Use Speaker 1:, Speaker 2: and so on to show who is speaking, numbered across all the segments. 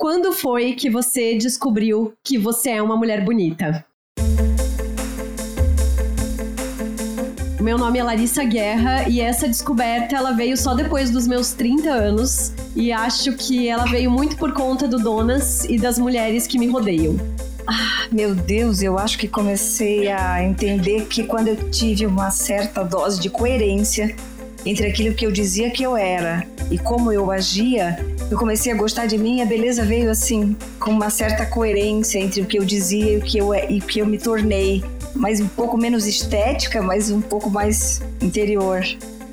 Speaker 1: Quando foi que você descobriu que você é uma mulher bonita? Meu nome é Larissa Guerra e essa descoberta ela veio só depois dos meus 30 anos e acho que ela veio muito por conta do Donas e das mulheres que me rodeiam.
Speaker 2: Ah, meu Deus, eu acho que comecei a entender que quando eu tive uma certa dose de coerência entre aquilo que eu dizia que eu era e como eu agia, eu comecei a gostar de mim e a beleza veio assim, com uma certa coerência entre o que eu dizia e o que eu, e o que eu me tornei. Mas um pouco menos estética, mas um pouco mais interior.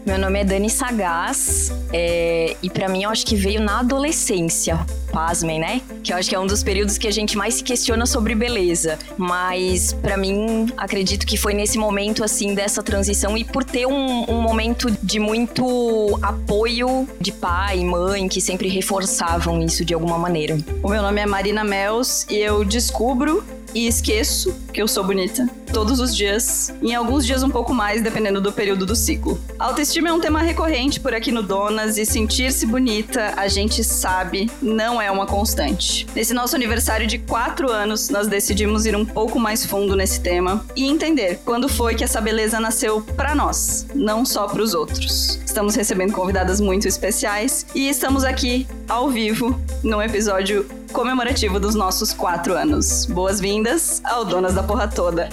Speaker 3: Meu nome é Dani Sagaz é, e para mim eu acho que veio na adolescência. Pasmem, né? Que eu acho que é um dos períodos que a gente mais se questiona sobre beleza. Mas para mim, acredito que foi nesse momento assim dessa transição e por ter um, um momento de muito apoio de pai e mãe que sempre reforçavam isso de alguma maneira.
Speaker 4: O meu nome é Marina Mels e eu descubro e esqueço que eu sou bonita todos os dias, em alguns dias um pouco mais, dependendo do período do ciclo. Autoestima é um tema recorrente por aqui no Donas e sentir-se bonita, a gente sabe, não é uma constante. Nesse nosso aniversário de 4 anos, nós decidimos ir um pouco mais fundo nesse tema e entender quando foi que essa beleza nasceu para nós, não só para os outros. Estamos recebendo convidadas muito especiais e estamos aqui ao vivo num episódio comemorativo dos nossos quatro anos. Boas-vindas ao Donas da Porra Toda.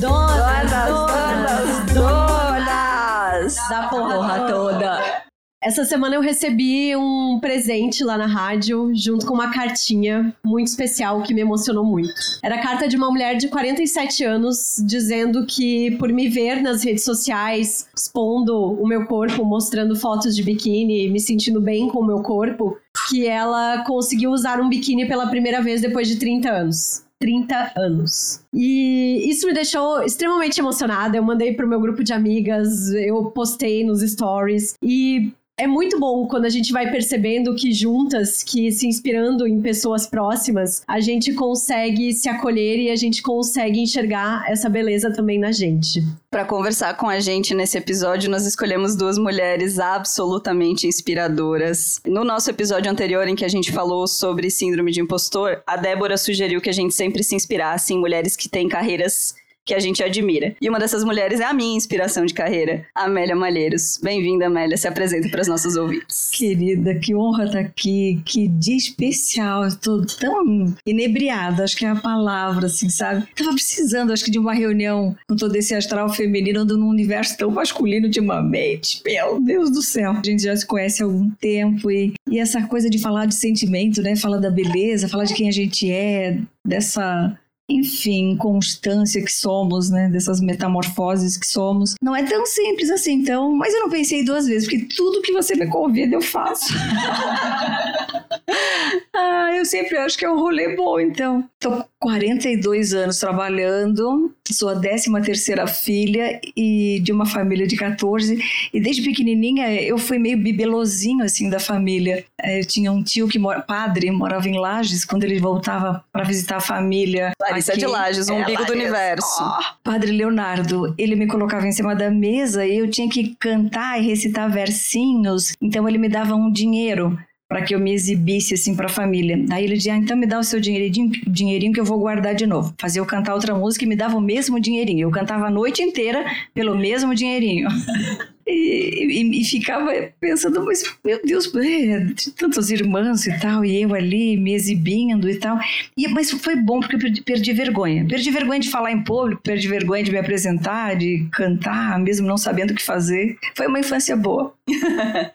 Speaker 1: Donas, donas, donas, donas
Speaker 3: da porra, porra toda.
Speaker 1: Essa semana eu recebi um presente lá na rádio, junto com uma cartinha muito especial que me emocionou muito. Era a carta de uma mulher de 47 anos dizendo que, por me ver nas redes sociais, expondo o meu corpo, mostrando fotos de biquíni, me sentindo bem com o meu corpo, que ela conseguiu usar um biquíni pela primeira vez depois de 30 anos. 30 anos. E isso me deixou extremamente emocionada. Eu mandei pro meu grupo de amigas, eu postei nos stories e é muito bom quando a gente vai percebendo que juntas, que se inspirando em pessoas próximas, a gente consegue se acolher e a gente consegue enxergar essa beleza também na gente.
Speaker 4: Para conversar com a gente nesse episódio, nós escolhemos duas mulheres absolutamente inspiradoras. No nosso episódio anterior, em que a gente falou sobre síndrome de impostor, a Débora sugeriu que a gente sempre se inspirasse em mulheres que têm carreiras que a gente admira. E uma dessas mulheres é a minha inspiração de carreira, Amélia Malheiros. Bem-vinda, Amélia. Se apresenta para os nossos ouvintes.
Speaker 2: Querida, que honra estar tá aqui. Que dia especial. Estou tão inebriada, acho que é a palavra, assim, sabe? Tava precisando, acho que, de uma reunião com todo esse astral feminino, num universo tão masculino ultimamente. Meu Deus do céu. A gente já se conhece há algum tempo e, e essa coisa de falar de sentimento, né? Falar da beleza, falar de quem a gente é, dessa enfim, constância que somos, né, dessas metamorfoses que somos. Não é tão simples assim, então, mas eu não pensei duas vezes, porque tudo que você me convida eu faço. ah, eu sempre acho que é um rolê bom, então. Tô 42 anos trabalhando, sou a 13 terceira filha e de uma família de 14, e desde pequenininha eu fui meio bibelozinho assim da família. É, eu tinha um tio que mora, padre, morava em Lages, quando ele voltava para visitar a família.
Speaker 4: Larissa aqui, de Lages, umbigo é, do universo. Oh,
Speaker 2: padre Leonardo, ele me colocava em cima da mesa e eu tinha que cantar e recitar versinhos, então ele me dava um dinheiro para que eu me exibisse assim para a família. Daí ele dizia: ah, então me dá o seu dinheirinho, dinheirinho que eu vou guardar de novo. Fazia eu cantar outra música e me dava o mesmo dinheirinho. Eu cantava a noite inteira pelo mesmo dinheirinho. E, e, e, ficava pensando, mas meu Deus, é, tantos irmãos e tal, e eu ali me exibindo e tal. E, mas foi bom porque eu perdi, perdi, vergonha. Perdi vergonha de falar em público, perdi vergonha de me apresentar, de cantar, mesmo não sabendo o que fazer. Foi uma infância boa.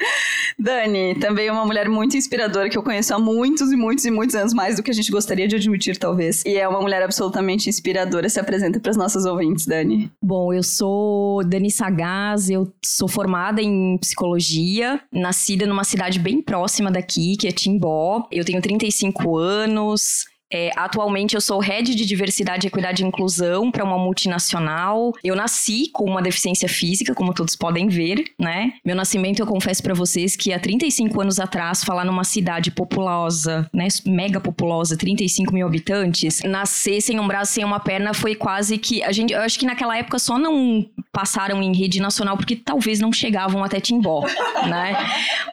Speaker 4: Dani, também é uma mulher muito inspiradora que eu conheço há muitos e muitos e muitos anos, mais do que a gente gostaria de admitir, talvez. E é uma mulher absolutamente inspiradora. Se apresenta para as nossas ouvintes, Dani.
Speaker 3: Bom, eu sou Dani Sagaz, eu sou formada em psicologia, nascida numa cidade bem próxima daqui, que é Timbó. Eu tenho 35 anos. É, atualmente eu sou head de diversidade, equidade e inclusão para uma multinacional. Eu nasci com uma deficiência física, como todos podem ver, né? Meu nascimento, eu confesso para vocês que há 35 anos atrás, falar numa cidade populosa, né, mega populosa, 35 mil habitantes, nascer sem um braço, sem uma perna foi quase que a gente, eu acho que naquela época só não passaram em rede nacional porque talvez não chegavam até Timbó, né?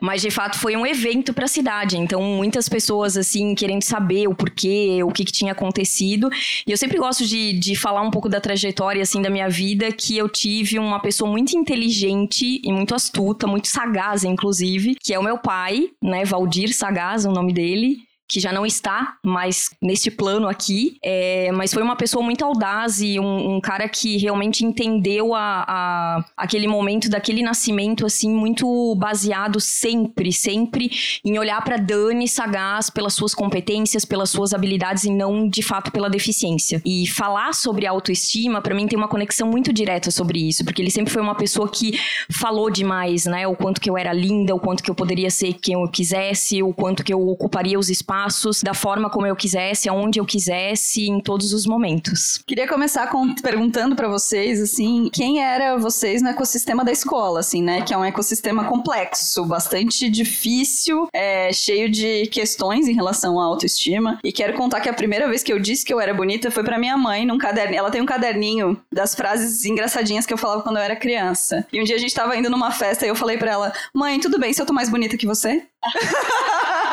Speaker 3: Mas de fato foi um evento para a cidade. Então muitas pessoas assim querendo saber o porquê, o que, que tinha acontecido. E eu sempre gosto de, de falar um pouco da trajetória assim da minha vida, que eu tive uma pessoa muito inteligente e muito astuta, muito sagaz, inclusive, que é o meu pai, né? Valdir Sagaz, o nome dele que já não está mais neste plano aqui, é, mas foi uma pessoa muito audaz e um, um cara que realmente entendeu a, a, aquele momento daquele nascimento, assim, muito baseado sempre, sempre em olhar para Dani Sagaz pelas suas competências, pelas suas habilidades e não, de fato, pela deficiência. E falar sobre autoestima, para mim, tem uma conexão muito direta sobre isso, porque ele sempre foi uma pessoa que falou demais, né? O quanto que eu era linda, o quanto que eu poderia ser quem eu quisesse, o quanto que eu ocuparia os espaços espaços da forma como eu quisesse, aonde eu quisesse, em todos os momentos.
Speaker 4: Queria começar com, perguntando para vocês, assim, quem era vocês no ecossistema da escola, assim, né? Que é um ecossistema complexo, bastante difícil, é, cheio de questões em relação à autoestima. E quero contar que a primeira vez que eu disse que eu era bonita foi para minha mãe num caderninho. Ela tem um caderninho das frases engraçadinhas que eu falava quando eu era criança. E um dia a gente tava indo numa festa e eu falei para ela: "Mãe, tudo bem se eu tô mais bonita que você?"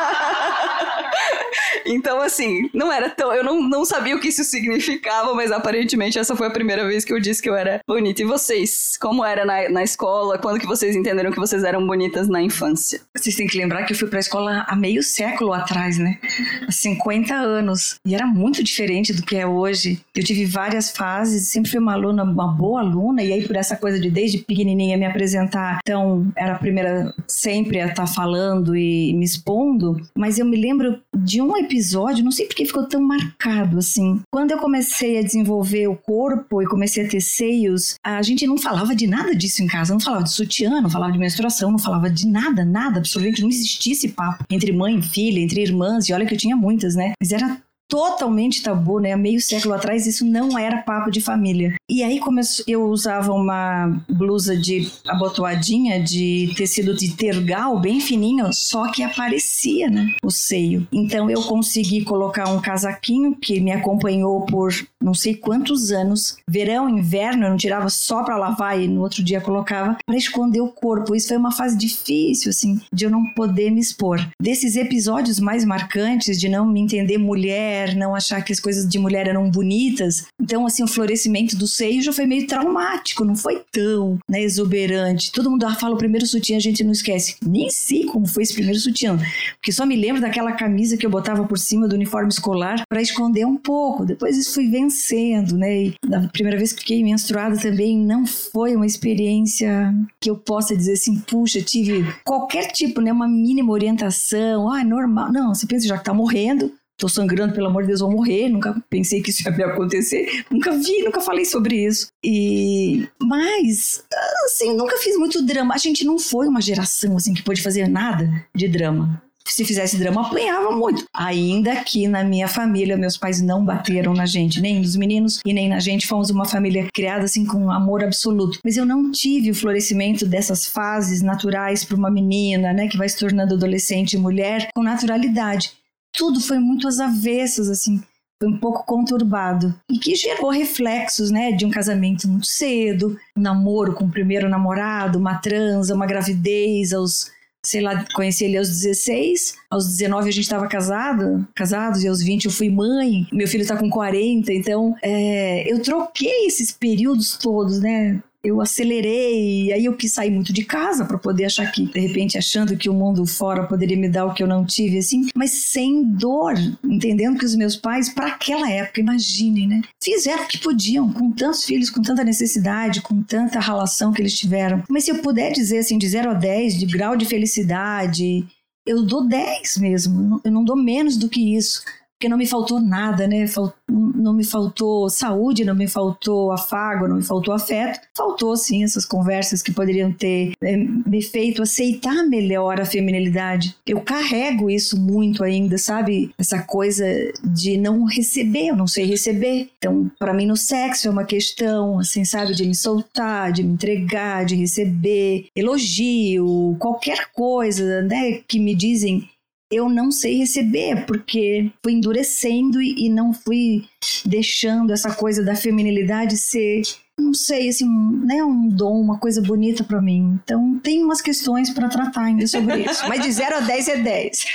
Speaker 4: Então, assim, não era tão. Eu não, não sabia o que isso significava, mas aparentemente essa foi a primeira vez que eu disse que eu era bonita. E vocês? Como era na, na escola? Quando que vocês entenderam que vocês eram bonitas na infância?
Speaker 2: Vocês têm que lembrar que eu fui pra escola há meio século atrás, né? Há 50 anos. E era muito diferente do que é hoje. Eu tive várias fases, sempre fui uma aluna, uma boa aluna, e aí por essa coisa de desde pequenininha me apresentar, então era a primeira sempre a estar tá falando e me expondo. Mas eu me lembro de um episódio episódio, não sei porque ficou tão marcado assim. Quando eu comecei a desenvolver o corpo e comecei a ter seios, a gente não falava de nada disso em casa. Não falava de sutiã, não falava de menstruação, não falava de nada, nada, absolutamente. Não existia esse papo entre mãe e filha, entre irmãs, e olha que eu tinha muitas, né? Mas era totalmente tabu, né? Meio século atrás isso não era papo de família. E aí começou, eu usava uma blusa de abotoadinha de tecido de tergal bem fininho, só que aparecia, né, o seio. Então eu consegui colocar um casaquinho que me acompanhou por não sei quantos anos, verão, inverno, eu não tirava só para lavar e no outro dia colocava para esconder o corpo. Isso foi uma fase difícil assim, de eu não poder me expor. Desses episódios mais marcantes de não me entender mulher mulher, não achar que as coisas de mulher eram bonitas. Então, assim, o florescimento do seio já foi meio traumático, não foi tão né, exuberante. Todo mundo fala o primeiro sutiã, a gente não esquece. Nem sei como foi esse primeiro sutiã, porque só me lembro daquela camisa que eu botava por cima do uniforme escolar para esconder um pouco. Depois isso fui vencendo, né? E da primeira vez que fiquei menstruada também não foi uma experiência que eu possa dizer assim, puxa, tive qualquer tipo, né, uma mínima orientação, ah, é normal. Não, você pensa já que tá morrendo, tô sangrando, pelo amor de Deus, vou morrer. Nunca pensei que isso ia me acontecer. Nunca vi, nunca falei sobre isso. E mas assim, nunca fiz muito drama. A gente não foi uma geração assim que pôde fazer nada de drama. Se fizesse drama, apanhava muito. Ainda que na minha família, meus pais não bateram na gente, nem nos meninos e nem na gente. Fomos uma família criada assim com amor absoluto. Mas eu não tive o florescimento dessas fases naturais para uma menina, né, que vai se tornando adolescente e mulher com naturalidade tudo foi muito às avessas, assim, foi um pouco conturbado. E que gerou reflexos, né, de um casamento muito cedo, um namoro com o primeiro namorado, uma transa, uma gravidez aos sei lá, conheci ele aos 16, aos 19 a gente estava casado, casados, e aos 20 eu fui mãe, meu filho está com 40, então é, eu troquei esses períodos todos, né? Eu acelerei, aí eu quis sair muito de casa para poder achar que, de repente, achando que o mundo fora poderia me dar o que eu não tive, assim, mas sem dor, entendendo que os meus pais, para aquela época, imaginem, né, fizeram o que podiam, com tantos filhos, com tanta necessidade, com tanta relação que eles tiveram. Mas se eu puder dizer, assim, de 0 a 10, de grau de felicidade, eu dou 10 mesmo, eu não dou menos do que isso porque não me faltou nada, né? Não me faltou saúde, não me faltou afago, não me faltou afeto. Faltou, sim, essas conversas que poderiam ter é, me feito aceitar melhor a feminilidade. Eu carrego isso muito ainda, sabe? Essa coisa de não receber, eu não sei receber. Então, para mim, no sexo é uma questão, assim, sabe? De me soltar, de me entregar, de receber elogio, qualquer coisa, né? Que me dizem eu não sei receber, porque fui endurecendo e, e não fui deixando essa coisa da feminilidade ser não sei, assim, né, um dom, uma coisa bonita para mim. Então, tem umas questões para tratar ainda sobre isso. Mas de 0 a 10 é 10.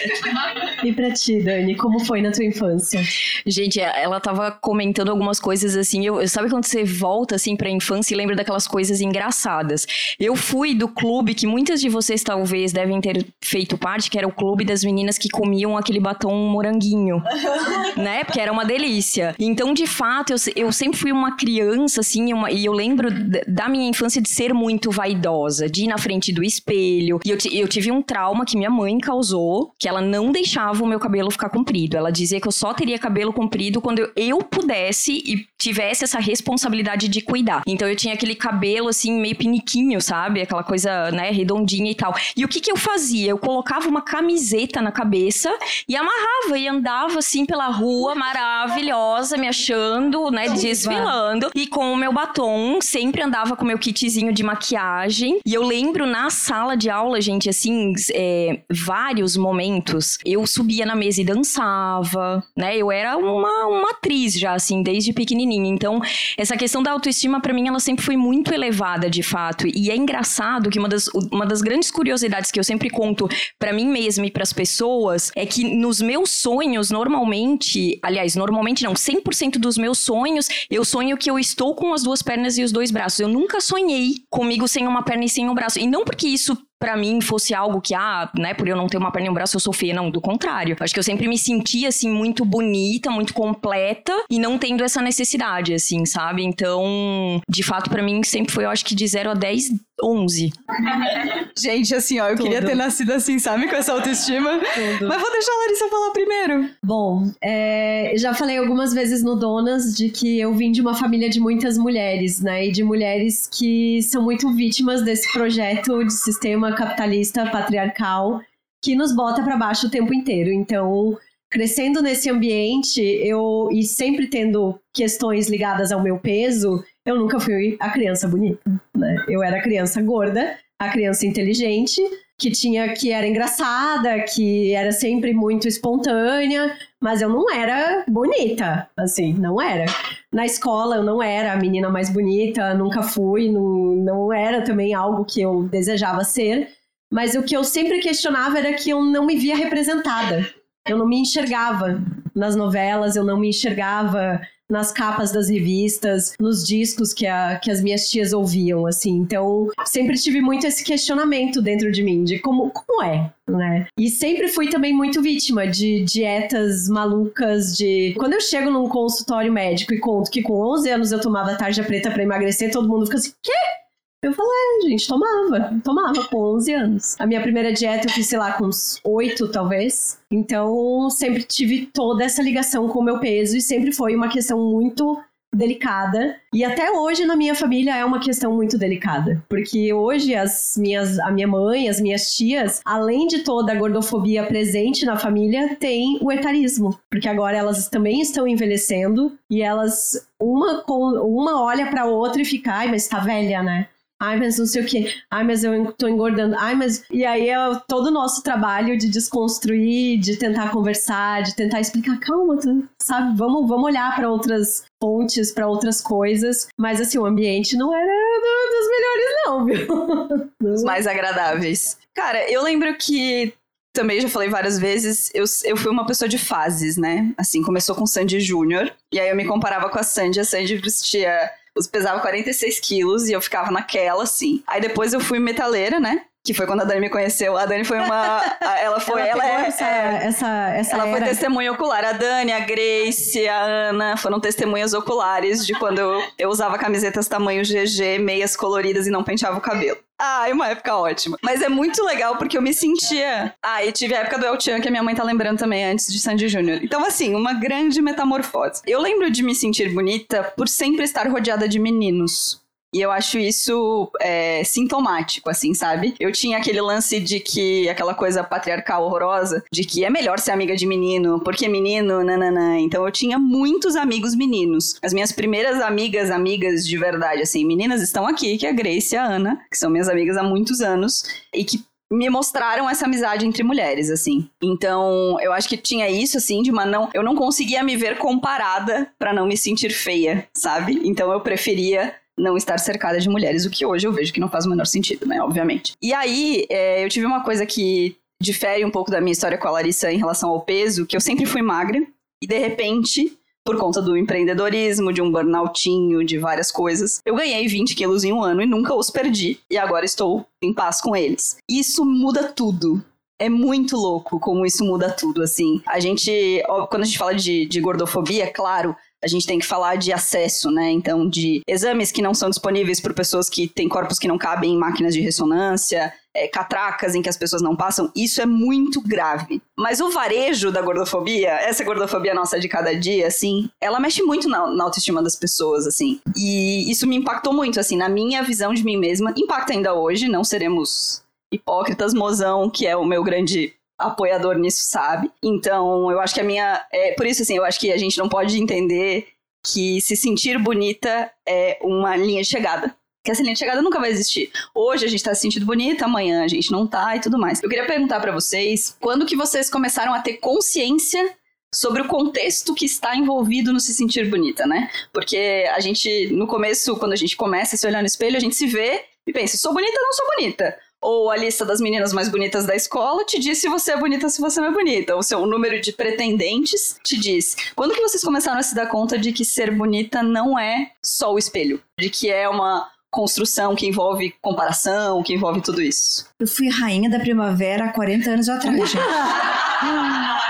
Speaker 1: e pra ti, Dani, como foi na tua infância?
Speaker 3: Gente, ela tava comentando algumas coisas assim. Eu, sabe quando você volta assim pra infância e lembra daquelas coisas engraçadas? Eu fui do clube que muitas de vocês talvez devem ter feito parte, que era o clube das meninas que comiam aquele batom moranguinho, né? Porque era uma delícia. Então, de fato, eu, eu sempre fui uma criança, assim, uma, e eu lembro da minha infância de ser muito vaidosa, de ir na frente do espelho. E eu, eu tive um trauma que minha mãe causou, que ela não deixava o meu cabelo ficar comprido. Ela dizia que eu só teria cabelo comprido quando eu, eu pudesse e tivesse essa responsabilidade de cuidar. Então eu tinha aquele cabelo assim meio piniquinho, sabe? Aquela coisa, né, redondinha e tal. E o que que eu fazia? Eu colocava uma camiseta na cabeça e amarrava e andava assim pela rua maravilhosa, me achando, né, desfilando e com o meu batom, sempre andava com meu kitzinho de maquiagem. E eu lembro na sala de aula, gente, assim, é, vários momentos, eu subia na mesa e dançava, né? Eu era uma, uma atriz já, assim, desde pequenininha. Então, essa questão da autoestima, para mim, ela sempre foi muito elevada, de fato. E é engraçado que uma das, uma das grandes curiosidades que eu sempre conto para mim mesma e para as pessoas é que nos meus sonhos, normalmente, aliás, normalmente não, 100% dos meus sonhos, eu sonho que eu estou com as duas pernas e os dois braços. Eu nunca sonhei comigo sem uma perna e sem um braço. E não porque isso para mim fosse algo que, ah, né, por eu não ter uma perna e um braço eu sou feia. Não, do contrário. Acho que eu sempre me sentia, assim, muito bonita, muito completa e não tendo essa necessidade, assim, sabe? Então, de fato, para mim sempre foi, eu acho que de 0 a 10, 11.
Speaker 4: Gente, assim, ó, eu Tudo. queria ter nascido assim, sabe? Com essa autoestima. Tudo. Mas vou deixar a Larissa falar primeiro.
Speaker 1: Bom, é, já falei algumas vezes no Donas de que eu vim de uma família de muitas mulheres, né? E de mulheres que são muito vítimas desse projeto de sistema capitalista patriarcal que nos bota para baixo o tempo inteiro. Então, crescendo nesse ambiente, eu e sempre tendo questões ligadas ao meu peso, eu nunca fui a criança bonita, né? Eu era a criança gorda, a criança inteligente, que tinha que era engraçada, que era sempre muito espontânea, mas eu não era bonita, assim, não era. Na escola eu não era a menina mais bonita, nunca fui, não, não era também algo que eu desejava ser, mas o que eu sempre questionava era que eu não me via representada. Eu não me enxergava nas novelas, eu não me enxergava nas capas das revistas, nos discos que, a, que as minhas tias ouviam, assim. Então, sempre tive muito esse questionamento dentro de mim, de como, como é, né? E sempre fui também muito vítima de dietas malucas, de... Quando eu chego num consultório médico e conto que com 11 anos eu tomava tarja preta para emagrecer, todo mundo fica assim, quê? Eu falei, é, gente, tomava. Tomava com 11 anos. A minha primeira dieta eu fiz, sei lá, com uns 8, talvez. Então, sempre tive toda essa ligação com o meu peso e sempre foi uma questão muito delicada. E até hoje na minha família é uma questão muito delicada, porque hoje as minhas a minha mãe, as minhas tias, além de toda a gordofobia presente na família, tem o etarismo, porque agora elas também estão envelhecendo e elas uma com uma olha para outra e fica, ai, mas tá velha, né? Ai, mas não sei o que. Ai, mas eu tô engordando. Ai, mas. E aí é todo o nosso trabalho de desconstruir, de tentar conversar, de tentar explicar, calma, sabe? Vamos, vamos olhar para outras fontes, para outras coisas. Mas assim, o ambiente não era dos melhores, não, viu?
Speaker 4: Dos mais agradáveis. Cara, eu lembro que também já falei várias vezes, eu, eu fui uma pessoa de fases, né? Assim, começou com Sandy Júnior, e aí eu me comparava com a Sandy, a Sandy vestia eu pesava 46 quilos e eu ficava naquela, assim. Aí depois eu fui metaleira, né? Que foi quando a Dani me conheceu. A Dani foi uma. Ela foi. ela, ela é,
Speaker 1: essa, é, essa, essa
Speaker 4: ela era... foi testemunha ocular. A Dani, a Grace, a Ana foram testemunhas oculares de quando eu, eu usava camisetas tamanho GG, meias coloridas e não penteava o cabelo. Ah, é uma época ótima. Mas é muito legal porque eu me sentia. Ah, e tive a época do El Chan que a minha mãe tá lembrando também antes de Sandy Júnior. Então, assim, uma grande metamorfose. Eu lembro de me sentir bonita por sempre estar rodeada de meninos. E eu acho isso é, sintomático, assim, sabe? Eu tinha aquele lance de que, aquela coisa patriarcal horrorosa, de que é melhor ser amiga de menino, porque menino, nananã. Então eu tinha muitos amigos meninos. As minhas primeiras amigas, amigas de verdade, assim, meninas estão aqui, que é a Grace e a Ana, que são minhas amigas há muitos anos, e que me mostraram essa amizade entre mulheres, assim. Então, eu acho que tinha isso, assim, de uma não. Eu não conseguia me ver comparada para não me sentir feia, sabe? Então, eu preferia não estar cercada de mulheres, o que hoje eu vejo que não faz o menor sentido, né? Obviamente. E aí, é, eu tive uma coisa que difere um pouco da minha história com a Larissa em relação ao peso, que eu sempre fui magra, e de repente por conta do empreendedorismo, de um burnoutinho, de várias coisas. Eu ganhei 20 quilos em um ano e nunca os perdi. E agora estou em paz com eles. Isso muda tudo. É muito louco como isso muda tudo, assim. A gente, quando a gente fala de, de gordofobia, claro, a gente tem que falar de acesso, né? Então, de exames que não são disponíveis para pessoas que têm corpos que não cabem em máquinas de ressonância, é, catracas em que as pessoas não passam, isso é muito grave. Mas o varejo da gordofobia, essa gordofobia nossa de cada dia, assim, ela mexe muito na, na autoestima das pessoas, assim. E isso me impactou muito, assim, na minha visão de mim mesma. Impacta ainda hoje, não seremos hipócritas, mozão, que é o meu grande apoiador nisso, sabe? Então, eu acho que a minha. É, por isso, assim, eu acho que a gente não pode entender que se sentir bonita é uma linha de chegada que essa linha de chegada nunca vai existir. Hoje a gente tá se sentindo bonita, amanhã a gente não tá e tudo mais. Eu queria perguntar para vocês, quando que vocês começaram a ter consciência sobre o contexto que está envolvido no se sentir bonita, né? Porque a gente, no começo, quando a gente começa a se olhar no espelho, a gente se vê e pensa, sou bonita ou não sou bonita? Ou a lista das meninas mais bonitas da escola te diz se você é bonita ou se você não é bonita. Ou seu número de pretendentes te diz. Quando que vocês começaram a se dar conta de que ser bonita não é só o espelho? De que é uma construção que envolve comparação, que envolve tudo isso.
Speaker 2: Eu fui rainha da primavera há 40 anos atrás, gente.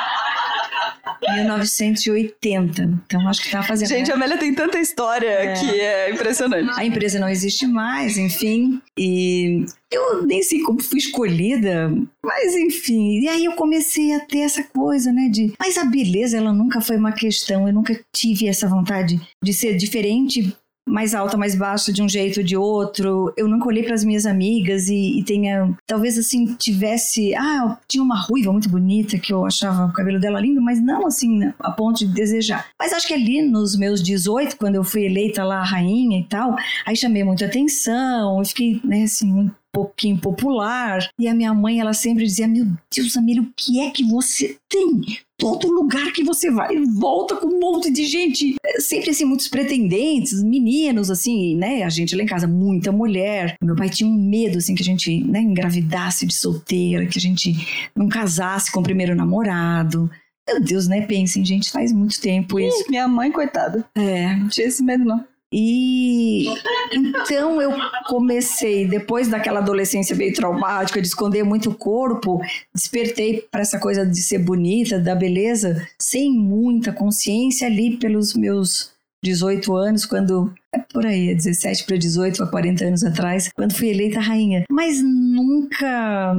Speaker 2: 1980. Então acho que tá fazendo.
Speaker 4: Gente,
Speaker 2: né?
Speaker 4: a Amélia tem tanta história é. que é impressionante.
Speaker 2: A empresa não existe mais, enfim. E eu nem sei como fui escolhida, mas enfim. E aí eu comecei a ter essa coisa, né? De. Mas a beleza, ela nunca foi uma questão. Eu nunca tive essa vontade de ser diferente mais alta, mais baixa de um jeito ou de outro. Eu nunca olhei para as minhas amigas e, e, tenha, talvez assim, tivesse, ah, tinha uma ruiva muito bonita que eu achava o cabelo dela lindo, mas não assim, né, a ponto de desejar. Mas acho que ali nos meus 18, quando eu fui eleita lá rainha e tal, aí chamei muita atenção, eu fiquei, né, assim, muito pouquinho popular. E a minha mãe, ela sempre dizia: Meu Deus, Amília, o que é que você tem? Todo lugar que você vai, volta com um monte de gente. É, sempre assim, muitos pretendentes, meninos, assim, né? A gente lá em casa, muita mulher. Meu pai tinha um medo, assim, que a gente né, engravidasse de solteira, que a gente não casasse com o primeiro namorado. Meu Deus, né? Pensem, gente, faz muito tempo isso.
Speaker 4: Minha mãe, coitada.
Speaker 2: É.
Speaker 4: Não tinha esse medo, não.
Speaker 2: E então eu comecei, depois daquela adolescência meio traumática, de esconder muito o corpo, despertei para essa coisa de ser bonita, da beleza, sem muita consciência ali pelos meus 18 anos, quando. É por aí, 17 para 18, há 40 anos atrás, quando fui eleita rainha. Mas nunca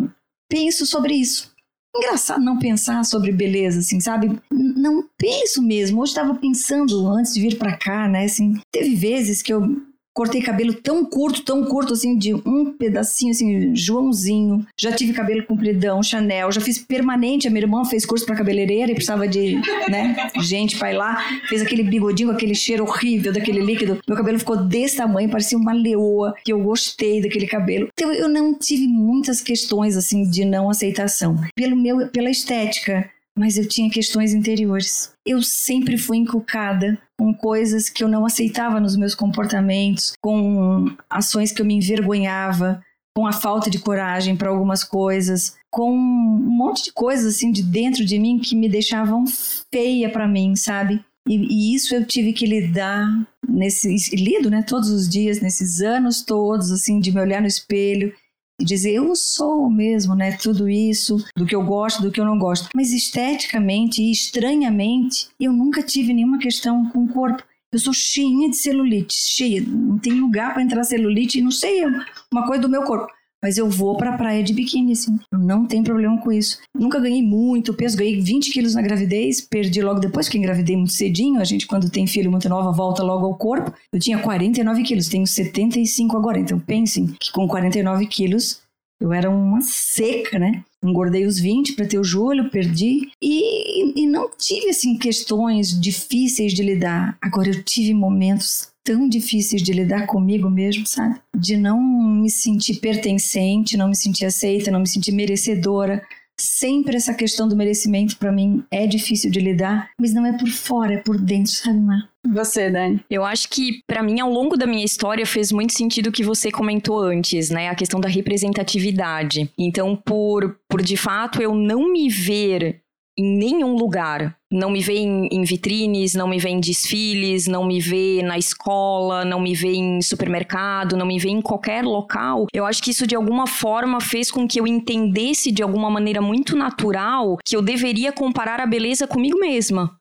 Speaker 2: penso sobre isso engraçado não pensar sobre beleza, assim, sabe? Não penso mesmo. Hoje estava pensando antes de vir para cá, né? Assim, teve vezes que eu cortei cabelo tão curto, tão curto assim, de um pedacinho assim, Joãozinho. Já tive cabelo compridão, Chanel, já fiz permanente. A minha irmã fez curso para cabeleireira e precisava de, né, gente para ir lá. Fez aquele bigodinho, aquele cheiro horrível daquele líquido. Meu cabelo ficou desse tamanho, parecia uma leoa, que eu gostei daquele cabelo. Então eu não tive muitas questões assim de não aceitação. Pelo meu, pela estética, mas eu tinha questões interiores. Eu sempre fui encucada com coisas que eu não aceitava nos meus comportamentos, com ações que eu me envergonhava, com a falta de coragem para algumas coisas, com um monte de coisas assim de dentro de mim que me deixavam feia para mim, sabe? E, e, isso eu tive que lidar nesse lido, né, todos os dias, nesses anos todos, assim, de me olhar no espelho e dizer eu sou mesmo, né, tudo isso, do que eu gosto, do que eu não gosto. Mas esteticamente e estranhamente, eu nunca tive nenhuma questão com o corpo. Eu sou cheia de celulite, cheia, não tem lugar para entrar celulite, não sei, é uma coisa do meu corpo. Mas eu vou pra praia de biquíni, assim. Eu não tenho problema com isso. Nunca ganhei muito peso, ganhei 20 quilos na gravidez, perdi logo depois, porque engravidei muito cedinho. A gente, quando tem filho muito nova, volta logo ao corpo. Eu tinha 49 quilos, tenho 75 agora. Então pensem que com 49 quilos eu era uma seca, né? Engordei os 20 para ter o Júlio, perdi. E, e não tive, assim, questões difíceis de lidar. Agora, eu tive momentos tão difíceis de lidar comigo mesmo, sabe? De não me sentir pertencente, não me sentir aceita, não me sentir merecedora. Sempre essa questão do merecimento para mim é difícil de lidar, mas não é por fora, é por dentro, sabe, Mar?
Speaker 4: Você, Dani?
Speaker 3: Eu acho que, para mim, ao longo da minha história, fez muito sentido o que você comentou antes, né? A questão da representatividade. Então, por, por de fato eu não me ver em nenhum lugar. Não me vê em, em, vitrines, não me vê em desfiles, não me vê na escola, não me vê em supermercado, não me vê em qualquer local. Eu acho que isso de alguma forma fez com que eu entendesse de alguma maneira muito natural que eu deveria comparar a beleza comigo mesma.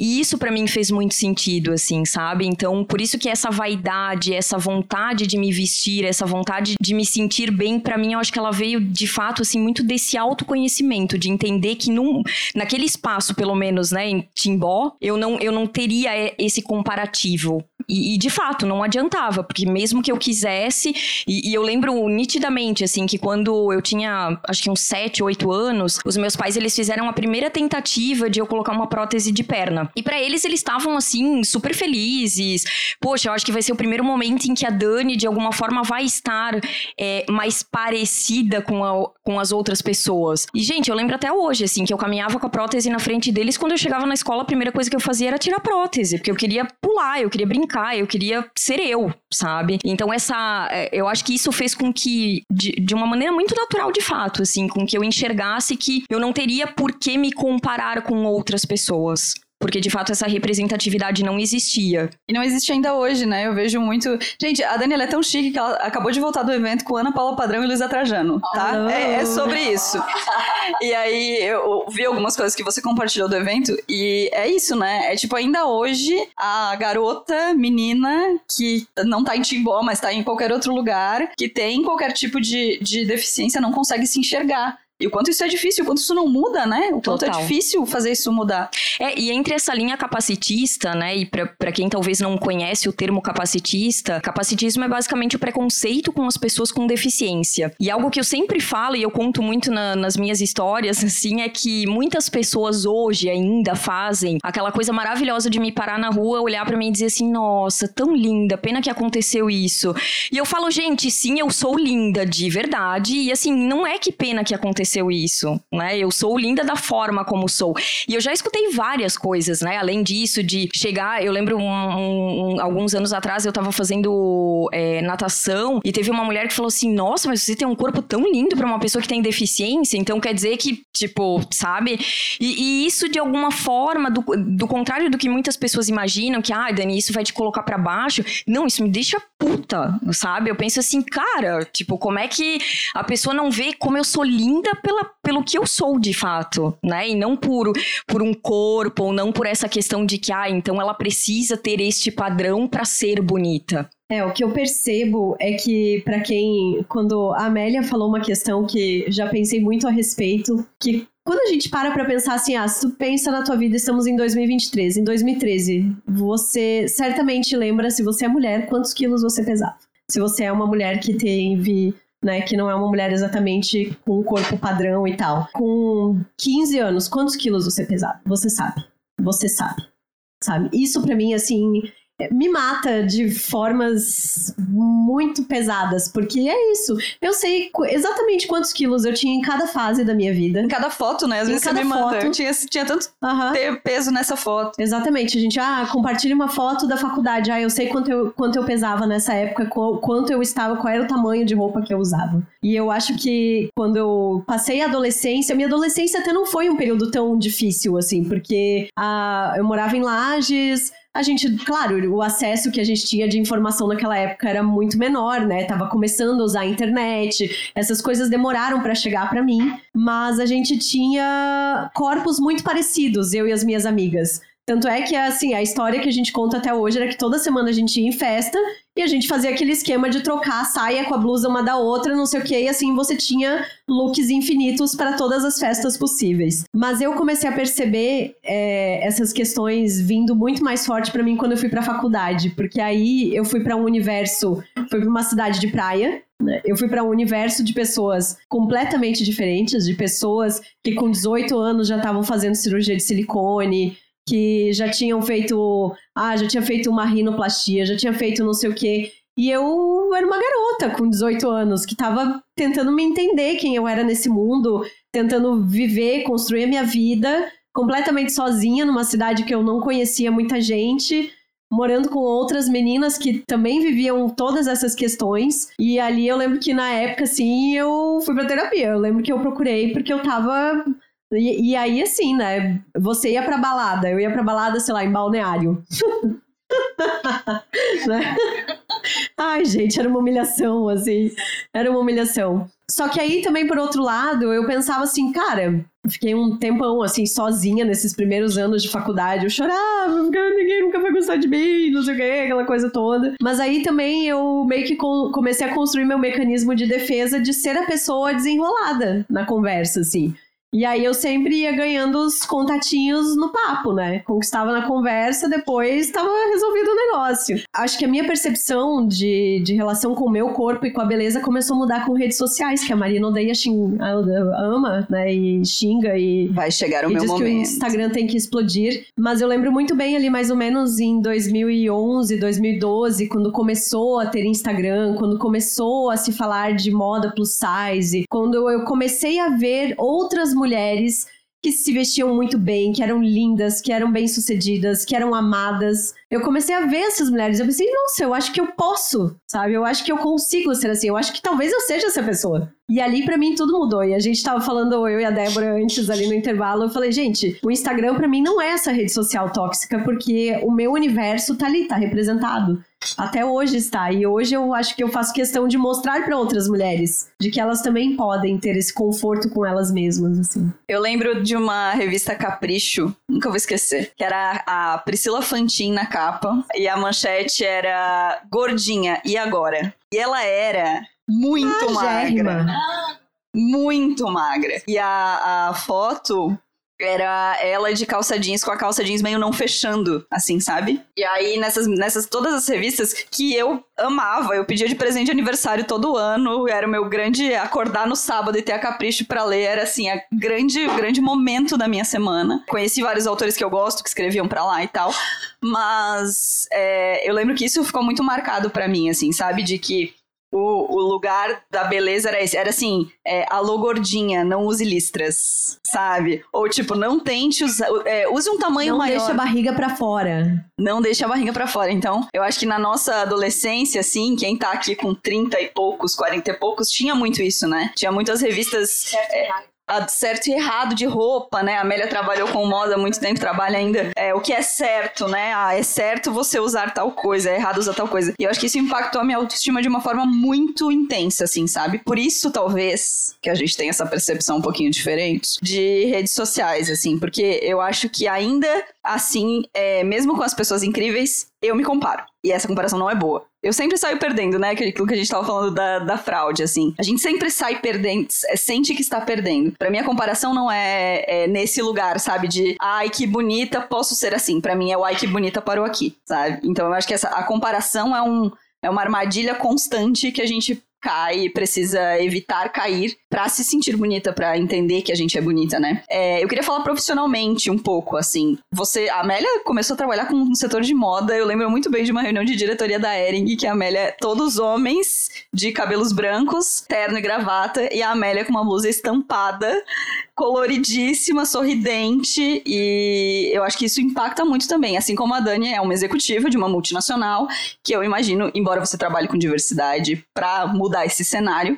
Speaker 3: E isso para mim fez muito sentido, assim, sabe? Então, por isso que essa vaidade, essa vontade de me vestir, essa vontade de me sentir bem, para mim, eu acho que ela veio de fato, assim, muito desse autoconhecimento, de entender que num, naquele espaço, pelo menos, né, em Timbó, eu não, eu não teria esse comparativo. E, e de fato, não adiantava, porque mesmo que eu quisesse, e, e, eu lembro nitidamente, assim, que quando eu tinha, acho que uns 7, 8 anos, os meus pais, eles fizeram a primeira tentativa de eu colocar uma prótese de perna. E para eles, eles estavam assim, super felizes. Poxa, eu acho que vai ser o primeiro momento em que a Dani, de alguma forma, vai estar é, mais parecida com, a, com as outras pessoas. E, gente, eu lembro até hoje, assim, que eu caminhava com a prótese na frente deles. Quando eu chegava na escola, a primeira coisa que eu fazia era tirar a prótese, porque eu queria pular, eu queria brincar, eu queria ser eu, sabe? Então, essa. É, eu acho que isso fez com que, de, de uma maneira muito natural, de fato, assim, com que eu enxergasse que eu não teria por que me comparar com outras pessoas porque de fato essa representatividade não existia.
Speaker 4: E não existe ainda hoje, né? Eu vejo muito. Gente, a Daniela é tão chique que ela acabou de voltar do evento com Ana Paula Padrão e Luísa Trajano, tá? Oh. É, é, sobre isso. e aí eu vi algumas coisas que você compartilhou do evento e é isso, né? É tipo, ainda hoje, a garota, menina, que não tá em Timbó, mas tá em qualquer outro lugar, que tem qualquer tipo de, de deficiência, não consegue se enxergar. E o quanto isso é difícil, o quanto isso não muda, né? O quanto é Total. é difícil fazer isso mudar.
Speaker 3: É, e entre essa linha capacitista, né, e para quem talvez não conhece o termo capacitista, capacitismo é basicamente o preconceito com as pessoas com deficiência. E algo que eu sempre falo, e eu conto muito na, nas minhas histórias, assim, é que muitas pessoas hoje ainda fazem aquela coisa maravilhosa de me parar na rua, olhar para mim e dizer assim: nossa, tão linda, pena que aconteceu isso. E eu falo, gente, sim, eu sou linda de verdade, e assim, não é que pena que aconteceu aconteceu isso, né? Eu sou linda da forma como sou. E eu já escutei várias coisas, né? Além disso, de chegar. Eu lembro um, um, alguns anos atrás eu tava fazendo é, natação e teve uma mulher que falou assim: Nossa, mas você tem um corpo tão lindo para uma pessoa que tem deficiência, então quer dizer que, tipo, sabe? E, e isso de alguma forma, do, do contrário do que muitas pessoas imaginam, que, ah, Dani, isso vai te colocar para baixo. Não, isso me deixa puta, sabe? Eu penso assim, cara, tipo, como é que a pessoa não vê como eu sou linda pela, pelo que eu sou de fato, né? E não por, por um corpo, ou não por essa questão de que, ah, então ela precisa ter este padrão para ser bonita.
Speaker 1: É, o que eu percebo é que, para quem. Quando a Amélia falou uma questão que já pensei muito a respeito, que quando a gente para pra pensar assim, ah, se tu pensa na tua vida, estamos em 2023. Em 2013, você certamente lembra, se você é mulher, quantos quilos você pesava. Se você é uma mulher que teve né, que não é uma mulher exatamente com um corpo padrão e tal. Com 15 anos, quantos quilos você pesava? Você sabe. Você sabe. Sabe? Isso para mim, assim, me mata de formas muito pesadas, porque é isso. Eu sei exatamente quantos quilos eu tinha em cada fase da minha vida.
Speaker 4: Em cada foto, né? Às em vezes você me manda. Foto. Eu tinha, tinha tanto ter peso nessa foto.
Speaker 1: Exatamente. A gente, ah, compartilha uma foto da faculdade. Ah, eu sei quanto eu, quanto eu pesava nessa época, quanto eu estava, qual era o tamanho de roupa que eu usava. E eu acho que quando eu passei a adolescência, minha adolescência até não foi um período tão difícil, assim, porque ah, eu morava em Lages, a gente, claro, o acesso que a gente tinha de informação naquela época era muito menor, né? Tava começando a usar a internet, essas coisas demoraram para chegar para mim, mas a gente tinha corpos muito parecidos, eu e as minhas amigas. Tanto é que, assim, a história que a gente conta até hoje era que toda semana a gente ia em festa e a gente fazia aquele esquema de trocar a saia com a blusa uma da outra, não sei o que, e assim você tinha looks infinitos para todas as festas possíveis. Mas eu comecei a perceber é, essas questões vindo muito mais forte para mim quando eu fui para a faculdade, porque aí eu fui para um universo, fui para uma cidade de praia, né? eu fui para um universo de pessoas completamente diferentes, de pessoas que com 18 anos já estavam fazendo cirurgia de silicone, que já tinham feito, ah, já tinha feito uma rinoplastia, já tinha feito não sei o quê. E eu era uma garota com 18 anos que estava tentando me entender quem eu era nesse mundo, tentando viver, construir a minha vida completamente sozinha numa cidade que eu não conhecia muita gente, morando com outras meninas que também viviam todas essas questões. E ali eu lembro que na época, assim, eu fui pra terapia. Eu lembro que eu procurei porque eu tava. E, e aí, assim, né? Você ia pra balada, eu ia pra balada, sei lá, em balneário. né? Ai, gente, era uma humilhação, assim. Era uma humilhação. Só que aí também, por outro lado, eu pensava assim, cara, fiquei um tempão assim, sozinha nesses primeiros anos de faculdade. Eu chorava, ninguém nunca vai gostar de mim, não sei o que, aquela coisa toda. Mas aí também eu meio que comecei a construir meu mecanismo de defesa de ser a pessoa desenrolada na conversa, assim. E aí eu sempre ia ganhando os contatinhos no papo, né? Conquistava na conversa, depois estava resolvido o negócio. Acho que a minha percepção de, de relação com o meu corpo e com a beleza começou a mudar com redes sociais, que a Marina odeia xing, ama, né? E xinga e.
Speaker 4: Vai chegar o
Speaker 1: e
Speaker 4: meu
Speaker 1: diz
Speaker 4: momento.
Speaker 1: que o Instagram tem que explodir. Mas eu lembro muito bem ali, mais ou menos em 2011, 2012, quando começou a ter Instagram, quando começou a se falar de moda plus size, quando eu comecei a ver outras mulheres que se vestiam muito bem, que eram lindas, que eram bem-sucedidas, que eram amadas. Eu comecei a ver essas mulheres. Eu pensei, nossa, eu acho que eu posso, sabe? Eu acho que eu consigo ser assim. Eu acho que talvez eu seja essa pessoa. E ali, para mim, tudo mudou. E a gente tava falando, eu e a Débora, antes ali no intervalo, eu falei, gente, o Instagram para mim não é essa rede social tóxica, porque o meu universo tá ali, tá representado. Até hoje está. E hoje eu acho que eu faço questão de mostrar para outras mulheres de que elas também podem ter esse conforto com elas mesmas, assim.
Speaker 4: Eu lembro de uma revista Capricho, nunca vou esquecer, que era a Priscila Fantin na capa e a manchete era gordinha e agora. E ela era muito
Speaker 1: Ah,
Speaker 4: magra.
Speaker 1: gérrima.
Speaker 4: Muito magra. E a, a foto era ela de calça jeans com a calça jeans meio não fechando, assim, sabe? E aí, nessas, nessas todas as revistas que eu amava, eu pedia de presente de aniversário todo ano, era o meu grande acordar no sábado e ter a capricho pra ler, era assim, a grande, o grande momento da minha semana. Conheci vários autores que eu gosto, que escreviam pra lá e tal, mas é, eu lembro que isso ficou muito marcado pra mim, assim, sabe? De que o, o lugar da beleza era esse. Era assim, é, alô gordinha, não use listras, sabe? Ou tipo, não tente usar. é, use um tamanho
Speaker 1: não
Speaker 4: maior.
Speaker 1: deixa a barriga pra fora.
Speaker 4: Não deixe a barriga pra fora. Então, eu acho que na nossa adolescência, assim, quem tá aqui com 30 e poucos, 40 e poucos, tinha muito isso, né? Tinha muitas revistas. é, certo e errado de roupa, né? A Amélia trabalhou com moda há muito tempo, trabalha ainda. É, o que é certo, né? Ah, é certo você usar tal coisa, é errado usar tal coisa. E eu acho que isso impactou a minha autoestima de uma forma muito intensa, assim, sabe? Por isso, talvez, que a gente tem essa percepção um pouquinho diferente de redes sociais, assim, porque eu acho que ainda assim, é, mesmo com as pessoas incríveis, eu me comparo. E essa comparação não é boa. Eu sempre saio perdendo, né? Aquilo que a gente tava falando da, da fraude, assim. A gente sempre sai perdendo, é, sente que está perdendo. Pra mim, a comparação não é, é nesse lugar, sabe? De, ai, que bonita, posso ser assim. Pra mim é o ai, que bonita, parou aqui, sabe? Então eu acho que essa, a comparação é, um, é uma armadilha constante que a gente cai precisa evitar cair pra se sentir bonita, pra entender que a gente é bonita, né? É, eu queria falar profissionalmente um pouco, assim. Você, a Amélia começou a trabalhar com um setor de moda. Eu lembro muito bem de uma reunião de diretoria da Ering, que a Amélia todos homens de cabelos brancos, terno e gravata, e a Amélia com uma blusa estampada, coloridíssima, sorridente, e eu acho que isso impacta muito também. Assim como a Dani é uma executiva de uma multinacional, que eu imagino, embora você trabalhe com diversidade, pra mudar esse cenário,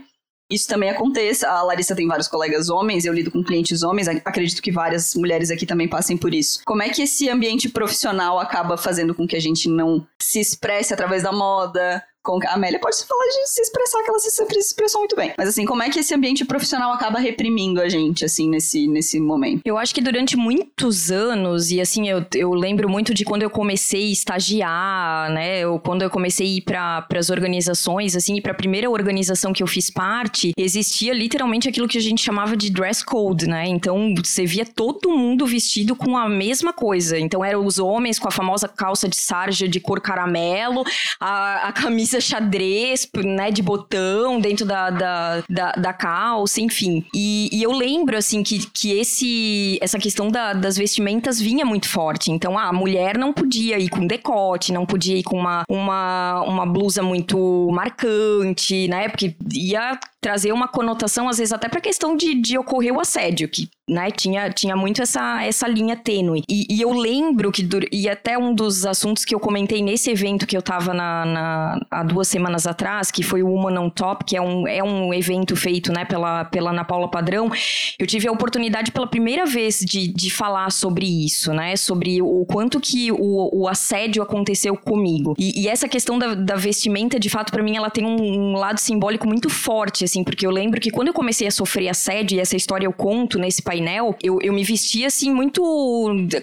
Speaker 4: isso também aconteça. A Larissa tem vários colegas homens, eu lido com clientes homens, ac- acredito que várias mulheres aqui também passem por isso. Como é que esse ambiente profissional acaba fazendo com que a gente não se expresse através da moda? Com... A Amélia pode falar de se expressar, que ela se sempre se expressou muito bem. Mas assim, como é que esse ambiente profissional acaba reprimindo a gente, assim, nesse, nesse momento?
Speaker 3: Eu acho que durante muitos anos, e assim, eu, eu lembro muito de quando eu comecei a estagiar, né? Ou quando eu comecei a ir para as organizações, assim, e para a primeira organização que eu fiz parte, existia literalmente aquilo que a gente chamava de dress code, né? Então, você via todo mundo vestido com a mesma coisa. Então, eram os homens com a famosa calça de sarja de cor caramelo, a, a camisa xadrez, né, de botão dentro da, da, da, da calça, enfim. E, e eu lembro, assim, que, que esse, essa questão da- das vestimentas vinha muito forte. Então, ah, a mulher não podia ir com decote, não podia ir com uma, uma, uma blusa muito marcante, né, porque ia trazer uma conotação, às vezes, até pra questão de, de ocorrer o assédio, que né, tinha, tinha muito essa, essa linha tênue. E, e eu lembro que, e até um dos assuntos que eu comentei nesse evento que eu tava na, na, há duas semanas atrás, que foi o Woman on Top, que é um, é um evento feito né, pela, pela Ana Paula Padrão, eu tive a oportunidade pela primeira vez de, de falar sobre isso, né? Sobre o quanto que o, o assédio aconteceu comigo. E, e essa questão da, da, vestimenta, de fato, para mim, ela tem um, um, lado simbólico muito forte, assim, porque eu lembro que quando eu comecei a sofrer assédio, e essa história eu conto nesse painel, eu, eu me vestia, assim, muito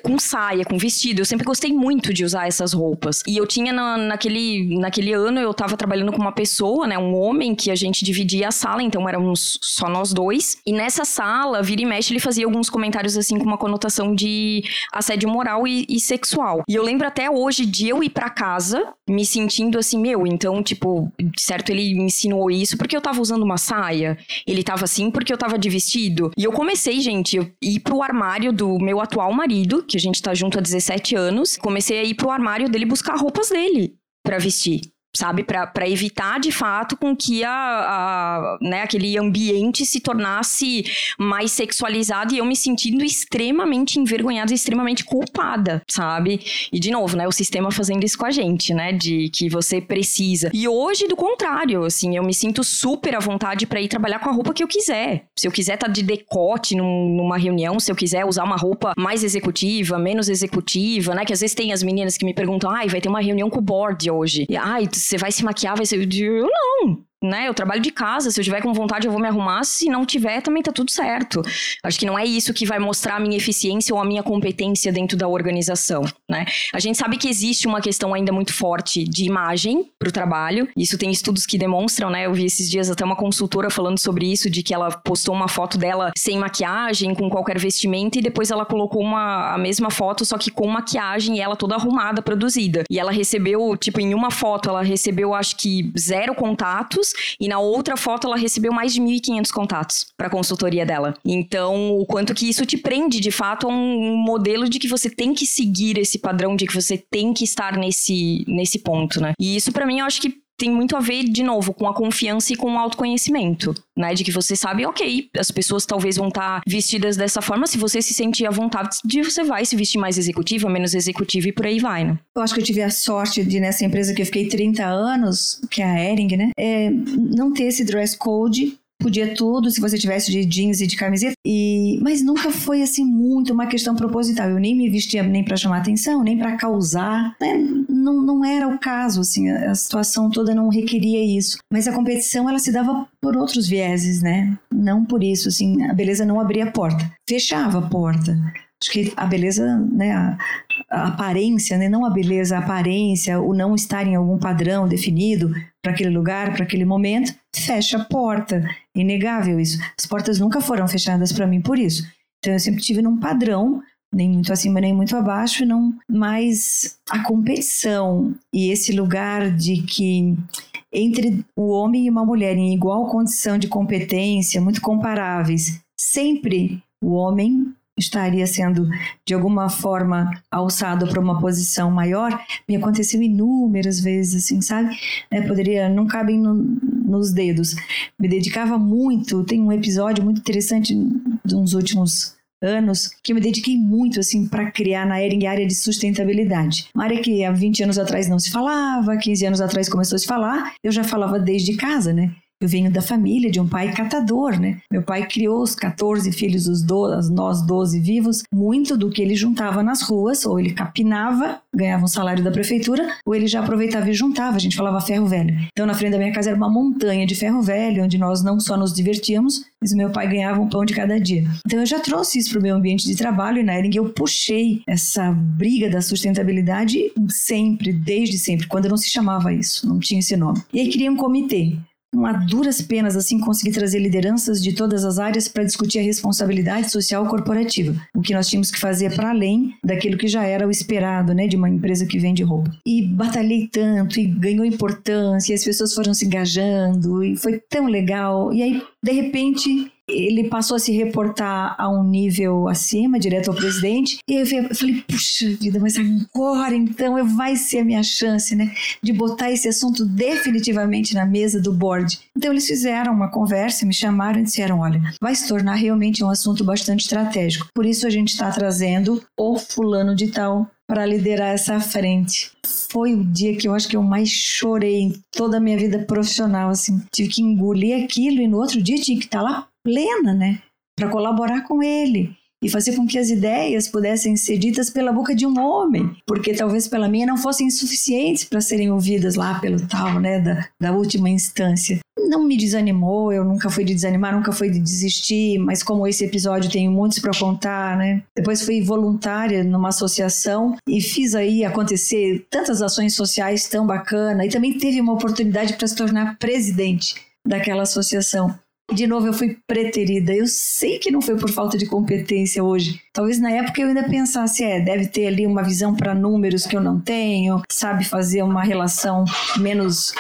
Speaker 3: com saia, com vestido. Eu sempre gostei muito de usar essas roupas. E eu tinha na, naquele, naquele ano, eu tava trabalhando com uma pessoa, né? Um homem que a gente dividia a sala, então éramos só nós dois. E nessa sala, vira e mexe, ele fazia alguns comentários, assim, com uma conotação de assédio moral e, e sexual. E eu lembro até hoje de eu ir para casa me sentindo assim, meu, então, tipo, certo, ele me ensinou isso porque eu tava usando uma saia. Ele tava assim porque eu tava de vestido. E eu comecei, gente, eu ir pro armário do meu atual marido, que a gente tá junto há 17 anos. Comecei a ir pro armário dele buscar roupas dele para vestir sabe? Para evitar, de fato, com que a, a, né, aquele ambiente se tornasse mais sexualizado e eu me sentindo extremamente envergonhada extremamente culpada, sabe? E, de novo, né, o sistema fazendo isso com a gente, né? De que você precisa. E hoje, do contrário, assim, eu me sinto super à vontade para ir trabalhar com a roupa que eu quiser. Se eu quiser estar tá de decote num, numa reunião, se eu quiser usar uma roupa mais executiva, menos executiva, né? Que às vezes tem as meninas que me perguntam, ai, vai ter uma reunião com o board hoje. E, ai, você vai se maquiar, vai ser. Eu não né? Eu trabalho de casa, se eu tiver com vontade eu vou me arrumar, se não tiver também tá tudo certo. Acho que não é isso que vai mostrar a minha eficiência ou a minha competência dentro da organização, né? A gente sabe que existe uma questão ainda muito forte de imagem para o trabalho. Isso tem estudos que demonstram, né? Eu vi esses dias até uma consultora falando sobre isso, de que ela postou uma foto dela sem maquiagem, com qualquer vestimenta, e depois ela colocou uma, a mesma foto, só que com maquiagem e ela toda arrumada, produzida. E ela recebeu, tipo, em uma foto, ela recebeu, acho que, zero contatos, e na outra foto ela recebeu mais de 1.500 contatos para consultoria dela. Então, o quanto que isso te prende de fato a um modelo de que você tem que seguir esse padrão, de que você tem que estar nesse, nesse ponto, né? E isso para mim eu acho que tem muito a ver, de novo, com a confiança e com o autoconhecimento, né? De que você sabe, ok, as pessoas talvez vão estar vestidas dessa forma, se você se sentir à vontade, de você vai se vestir mais executiva, menos executiva e por aí vai, né?
Speaker 2: Eu acho que eu tive a sorte de, nessa empresa que eu fiquei 30 anos, que é a Ering, né? É, não ter esse dress code podia tudo se você tivesse de jeans e de camiseta. E mas nunca foi assim muito uma questão proposital. Eu nem me vestia nem para chamar atenção, nem para causar. Né? Não, não era o caso assim. A situação toda não requeria isso. Mas a competição ela se dava por outros vieses, né? Não por isso assim. A beleza não abria a porta, fechava a porta. Acho que a beleza, né, a, a aparência, né, não a beleza, a aparência, o não estar em algum padrão definido para aquele lugar, para aquele momento, fecha a porta. Inegável isso. As portas nunca foram fechadas para mim por isso. Então eu sempre tive num padrão, nem muito acima nem muito abaixo, não, mas a competição e esse lugar de que entre o homem e uma mulher em igual condição de competência, muito comparáveis, sempre o homem estaria sendo de alguma forma alçado para uma posição maior, me aconteceu inúmeras vezes, assim, sabe? É, poderia, não cabem no, nos dedos. Me dedicava muito, tem um episódio muito interessante uns últimos anos que eu me dediquei muito assim para criar na Ering área de sustentabilidade. Uma área que há 20 anos atrás não se falava, 15 anos atrás começou a se falar, eu já falava desde casa, né? Eu venho da família de um pai catador, né? Meu pai criou os 14 filhos, os do, nós 12 vivos. Muito do que ele juntava nas ruas, ou ele capinava, ganhava um salário da prefeitura, ou ele já aproveitava e juntava. A gente falava ferro velho. Então, na frente da minha casa era uma montanha de ferro velho, onde nós não só nos divertíamos, mas meu pai ganhava um pão de cada dia. Então, eu já trouxe isso para o meu ambiente de trabalho e na Ering eu puxei essa briga da sustentabilidade sempre, desde sempre, quando não se chamava isso, não tinha esse nome. E aí queria um comitê a duras penas assim conseguir trazer lideranças de todas as áreas para discutir a responsabilidade social corporativa, o que nós tínhamos que fazer para além daquilo que já era o esperado, né, de uma empresa que vende roupa. E batalhei tanto e ganhou importância, e as pessoas foram se engajando e foi tão legal. E aí, de repente, ele passou a se reportar a um nível acima, direto ao presidente, e eu falei, puxa vida, mas agora então vai ser a minha chance, né, de botar esse assunto definitivamente na mesa do board. Então eles fizeram uma conversa, me chamaram e disseram, olha, vai se tornar realmente um assunto bastante estratégico. Por isso a gente está trazendo o fulano de tal para liderar essa frente. Foi o dia que eu acho que eu mais chorei em toda a minha vida profissional, assim. Tive que engolir aquilo e no outro dia tinha que estar tá lá plena, né? Para colaborar com ele e fazer com que as ideias pudessem ser ditas pela boca de um homem, porque talvez pela minha não fossem suficientes para serem ouvidas lá pelo tal, né, da, da última instância. Não me desanimou, eu nunca fui de desanimar, nunca fui de desistir, mas como esse episódio tenho muitos para contar, né? Depois fui voluntária numa associação e fiz aí acontecer tantas ações sociais tão bacana e também teve uma oportunidade para se tornar presidente daquela associação. De novo, eu fui preterida. Eu sei que não foi por falta de competência hoje. Talvez na época eu ainda pensasse, é, deve ter ali uma visão para números que eu não tenho, sabe fazer uma relação menos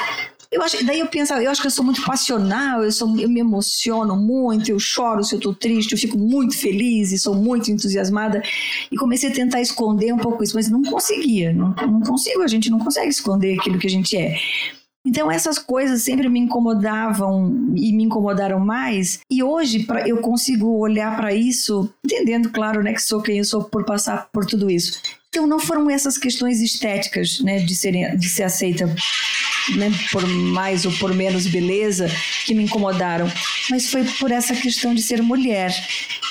Speaker 2: eu acho, daí eu penso, eu acho que eu sou muito passional, eu, sou, eu me emociono muito, eu choro se eu tô triste, eu fico muito feliz e sou muito entusiasmada. E comecei a tentar esconder um pouco isso, mas não conseguia, não, não consigo, a gente não consegue esconder aquilo que a gente é. Então essas coisas sempre me incomodavam e me incomodaram mais. E hoje pra, eu consigo olhar para isso, entendendo, claro, né, que sou quem eu sou por passar por tudo isso. Então não foram essas questões estéticas, né, de, serem, de ser aceita né, por mais ou por menos beleza que me incomodaram, mas foi por essa questão de ser mulher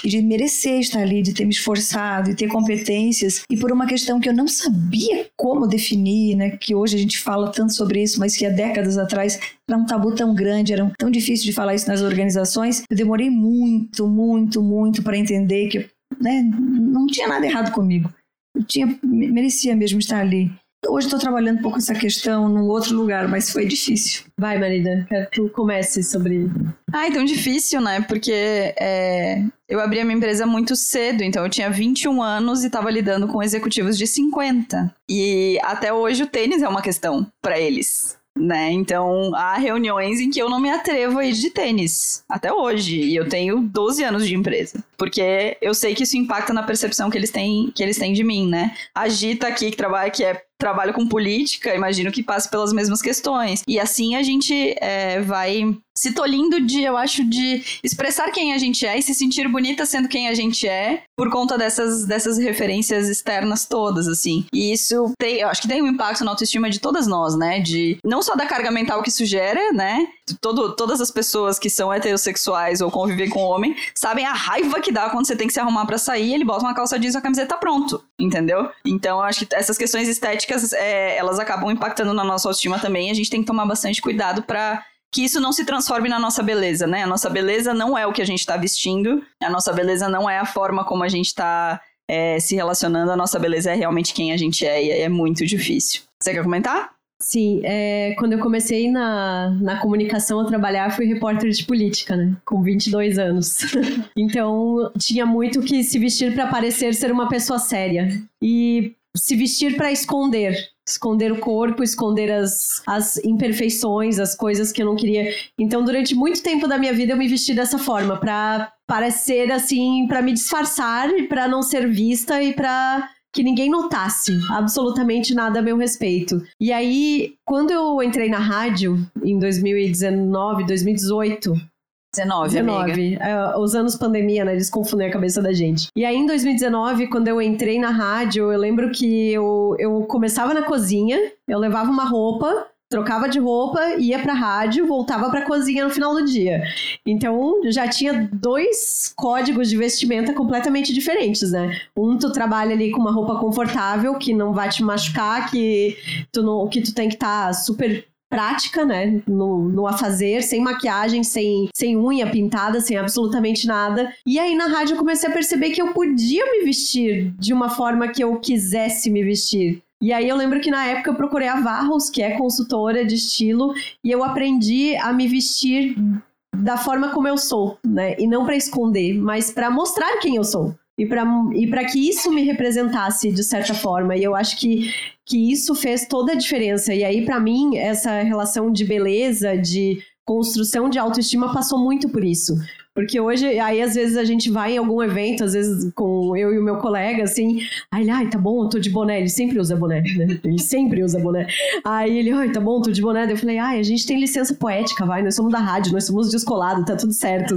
Speaker 2: e de merecer estar ali, de ter me esforçado e ter competências e por uma questão que eu não sabia como definir, né, que hoje a gente fala tanto sobre isso, mas que há décadas atrás era um tabu tão grande, era tão difícil de falar isso nas organizações. Eu demorei muito, muito, muito para entender que né, não tinha nada errado comigo. Eu tinha, merecia mesmo estar ali. Hoje estou trabalhando um pouco essa questão num outro lugar, mas foi difícil.
Speaker 1: Vai, Marida, quero que tu comece sobre.
Speaker 4: Ah, então difícil, né? Porque é, eu abri a minha empresa muito cedo, então eu tinha 21 anos e estava lidando com executivos de 50. E até hoje o tênis é uma questão para eles né? Então, há reuniões em que eu não me atrevo a ir de tênis, até hoje, e eu tenho 12 anos de empresa, porque eu sei que isso impacta na percepção que eles têm, que eles têm de mim, né? A Gita aqui que trabalha que é trabalho com política, imagino que passe pelas mesmas questões. E assim a gente é, vai se tolindo de, eu acho, de expressar quem a gente é e se sentir bonita sendo quem a gente é por conta dessas, dessas referências externas todas, assim. E isso tem, eu acho que tem um impacto na autoestima de todas nós, né? De não só da carga mental que isso gera, né? Todo, todas as pessoas que são heterossexuais ou convivem com homem sabem a raiva que dá quando você tem que se arrumar para sair, ele bota uma calça jeans e a camiseta pronto, entendeu? Então, eu acho que essas questões estéticas, é, elas acabam impactando na nossa autoestima também. A gente tem que tomar bastante cuidado para que isso não se transforme na nossa beleza, né? A nossa beleza não é o que a gente está vestindo, a nossa beleza não é a forma como a gente está é, se relacionando, a nossa beleza é realmente quem a gente é e é muito difícil. Você quer comentar?
Speaker 1: Sim, é, quando eu comecei na, na comunicação a trabalhar, fui repórter de política, né? Com 22 anos. então, tinha muito que se vestir para parecer ser uma pessoa séria. E se vestir para esconder esconder o corpo, esconder as, as imperfeições, as coisas que eu não queria. Então, durante muito tempo da minha vida, eu me vesti dessa forma, para parecer assim, para me disfarçar e para não ser vista e para que ninguém notasse absolutamente nada a meu respeito. E aí, quando eu entrei na rádio em 2019, 2018,
Speaker 4: 19, 19.
Speaker 1: É, os anos pandemia, né? Eles confundem a cabeça da gente. E aí, em 2019, quando eu entrei na rádio, eu lembro que eu, eu começava na cozinha, eu levava uma roupa, trocava de roupa, ia pra rádio, voltava pra cozinha no final do dia. Então, já tinha dois códigos de vestimenta completamente diferentes, né? Um, tu trabalha ali com uma roupa confortável, que não vai te machucar, que tu, não, que tu tem que estar tá super prática, né? No, no afazer, sem maquiagem, sem, sem unha pintada, sem absolutamente nada. E aí na rádio eu comecei a perceber que eu podia me vestir de uma forma que eu quisesse me vestir. E aí eu lembro que na época eu procurei a Varros, que é consultora de estilo, e eu aprendi a me vestir da forma como eu sou, né? E não para esconder, mas para mostrar quem eu sou e para e que isso me representasse de certa forma. E eu acho que, que isso fez toda a diferença. E aí, para mim, essa relação de beleza, de construção de autoestima passou muito por isso. Porque hoje, aí às vezes a gente vai em algum evento, às vezes com eu e o meu colega, assim, aí ele, ai, tá bom, eu tô de boné. Ele sempre usa boné, né? Ele sempre usa boné. Aí ele, ai, tá bom, tô de boné. Eu falei, ai, a gente tem licença poética, vai, nós somos da rádio, nós somos descolados, tá tudo certo.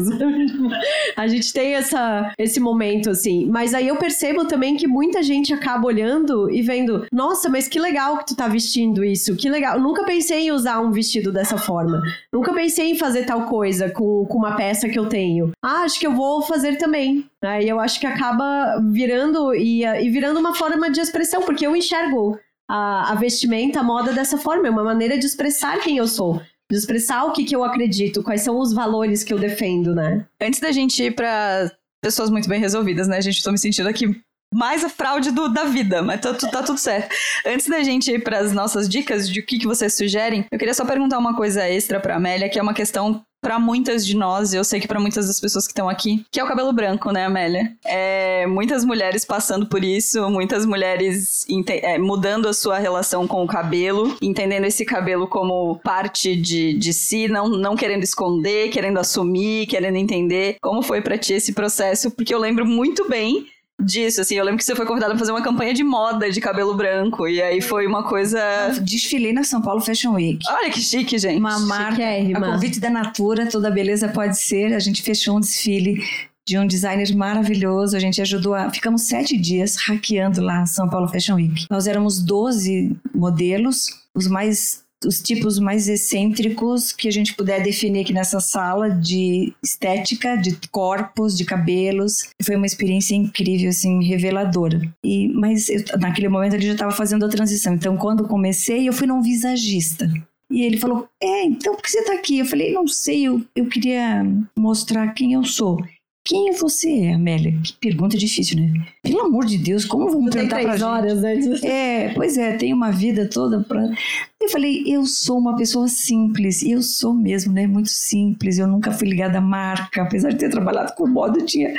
Speaker 1: a gente tem essa, esse momento, assim. Mas aí eu percebo também que muita gente acaba olhando e vendo, nossa, mas que legal que tu tá vestindo isso, que legal. Eu nunca pensei em usar um vestido dessa forma. Nunca pensei em fazer tal coisa com, com uma peça que eu tenho. Ah, acho que eu vou fazer também. Aí eu acho que acaba virando e, e virando uma forma de expressão, porque eu enxergo a, a vestimenta, a moda dessa forma. É uma maneira de expressar quem eu sou de expressar o que, que eu acredito, quais são os valores que eu defendo, né?
Speaker 4: Antes da gente ir para pessoas muito bem resolvidas, né? A gente tô me sentindo aqui mais a fraude do, da vida, mas tá, tá, tudo certo. Antes da gente ir para as nossas dicas de o que, que vocês sugerem, eu queria só perguntar uma coisa extra para Amélia, que é uma questão para muitas de nós, eu sei que para muitas das pessoas que estão aqui, que é o cabelo branco, né, Amélia? É, muitas mulheres passando por isso, muitas mulheres é, mudando a sua relação com o cabelo, entendendo esse cabelo como parte de, de si, não, não querendo esconder, querendo assumir, querendo entender. Como foi para ti esse processo? Porque eu lembro muito bem disso, assim. Eu lembro que você foi convidada pra fazer uma campanha de moda de cabelo branco. E aí foi uma coisa.
Speaker 2: desfilei na São Paulo Fashion Week.
Speaker 4: Olha que chique, gente.
Speaker 2: Uma marca. A convite da Natura, toda beleza pode ser. A gente fechou um desfile de um designer maravilhoso. A gente ajudou a. Ficamos sete dias hackeando lá São Paulo Fashion Week. Nós éramos 12 modelos, os mais os tipos mais excêntricos que a gente puder definir aqui nessa sala de estética, de corpos, de cabelos. Foi uma experiência incrível, assim, reveladora. E, mas eu, naquele momento ele já estava fazendo a transição. Então, quando comecei, eu fui num visagista. E ele falou: É, então por que você está aqui? Eu falei: Não sei, eu, eu queria mostrar quem eu sou. Quem você é, Amélia? Que pergunta difícil, né? Pelo amor de Deus, como vamos perguntar
Speaker 1: três pra horas
Speaker 2: gente?
Speaker 1: antes.
Speaker 2: É, pois é, tem uma vida toda pra... Eu falei, eu sou uma pessoa simples, eu sou mesmo, né? Muito simples, eu nunca fui ligada à marca, apesar de ter trabalhado com moda, eu tinha...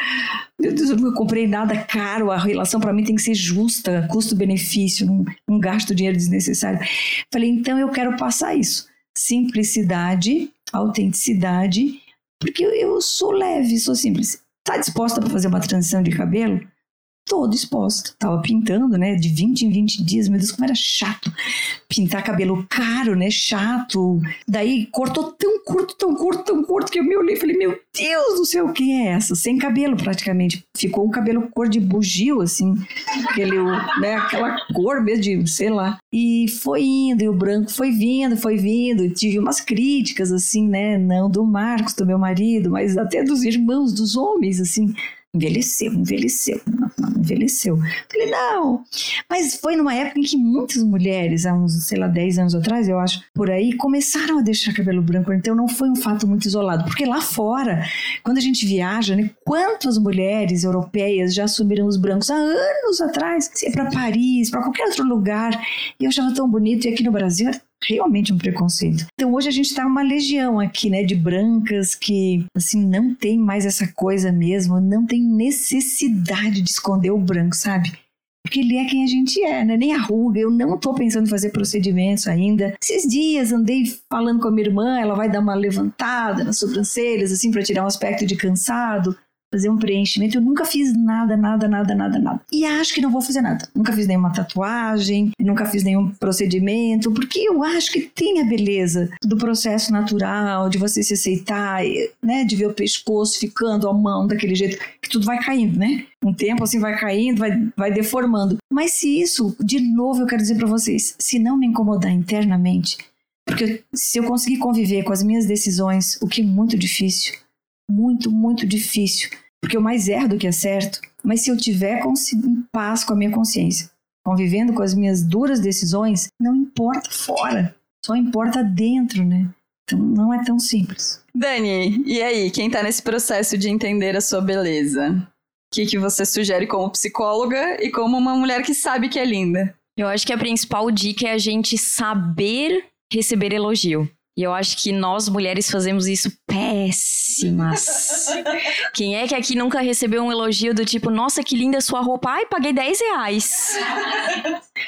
Speaker 2: Meu Deus, eu nunca comprei nada caro, a relação para mim tem que ser justa, custo-benefício, não, não gasto dinheiro desnecessário. Falei, então eu quero passar isso. Simplicidade, autenticidade porque eu sou leve, sou simples. Tá disposta para fazer uma transição de cabelo? Tô disposta. Tava pintando, né? De 20 em 20 dias. Meu Deus, como era chato. Pintar cabelo caro, né? Chato. Daí cortou tão curto, tão curto, tão curto que eu me olhei e falei: Meu Deus do céu, quem é essa? Sem cabelo praticamente. Ficou um cabelo cor de bugio, assim. Aquele, né? Aquela cor mesmo de, sei lá. E foi indo, e o branco foi vindo, foi vindo. Tive umas críticas, assim, né? Não do Marcos, do meu marido, mas até dos irmãos, dos homens, assim envelheceu, envelheceu, envelheceu. Falei, não. Mas foi numa época em que muitas mulheres, há uns, sei lá, 10 anos atrás, eu acho, por aí, começaram a deixar cabelo branco. Então não foi um fato muito isolado. Porque lá fora, quando a gente viaja, né, quantas mulheres europeias já assumiram os brancos há anos atrás? Se é para Paris, para qualquer outro lugar. E eu achava tão bonito. E aqui no Brasil realmente um preconceito. Então hoje a gente está uma legião aqui, né, de brancas que assim não tem mais essa coisa mesmo, não tem necessidade de esconder o branco, sabe? Porque ele é quem a gente é, né? Nem a ruga. Eu não tô pensando em fazer procedimentos ainda. Esses dias andei falando com a minha irmã, ela vai dar uma levantada nas sobrancelhas, assim, para tirar um aspecto de cansado fazer um preenchimento. Eu nunca fiz nada, nada, nada, nada, nada. E acho que não vou fazer nada. Nunca fiz nenhuma tatuagem, nunca fiz nenhum procedimento, porque eu acho que tem a beleza do processo natural, de você se aceitar, né? De ver o pescoço ficando a mão daquele jeito, que tudo vai caindo, né? Um tempo assim vai caindo, vai, vai deformando. Mas se isso, de novo, eu quero dizer para vocês, se não me incomodar internamente, porque se eu conseguir conviver com as minhas decisões, o que é muito difícil, muito, muito difícil. Porque eu mais erro do que acerto. Mas se eu tiver em paz com a minha consciência, convivendo com as minhas duras decisões, não importa fora, só importa dentro, né? Então não é tão simples.
Speaker 4: Dani, e aí, quem tá nesse processo de entender a sua beleza? O que, que você sugere como psicóloga e como uma mulher que sabe que é linda?
Speaker 3: Eu acho que a principal dica é a gente saber receber elogio. E eu acho que nós mulheres fazemos isso péssimas. Quem é que aqui nunca recebeu um elogio do tipo, nossa, que linda sua roupa? Ai, paguei 10 reais.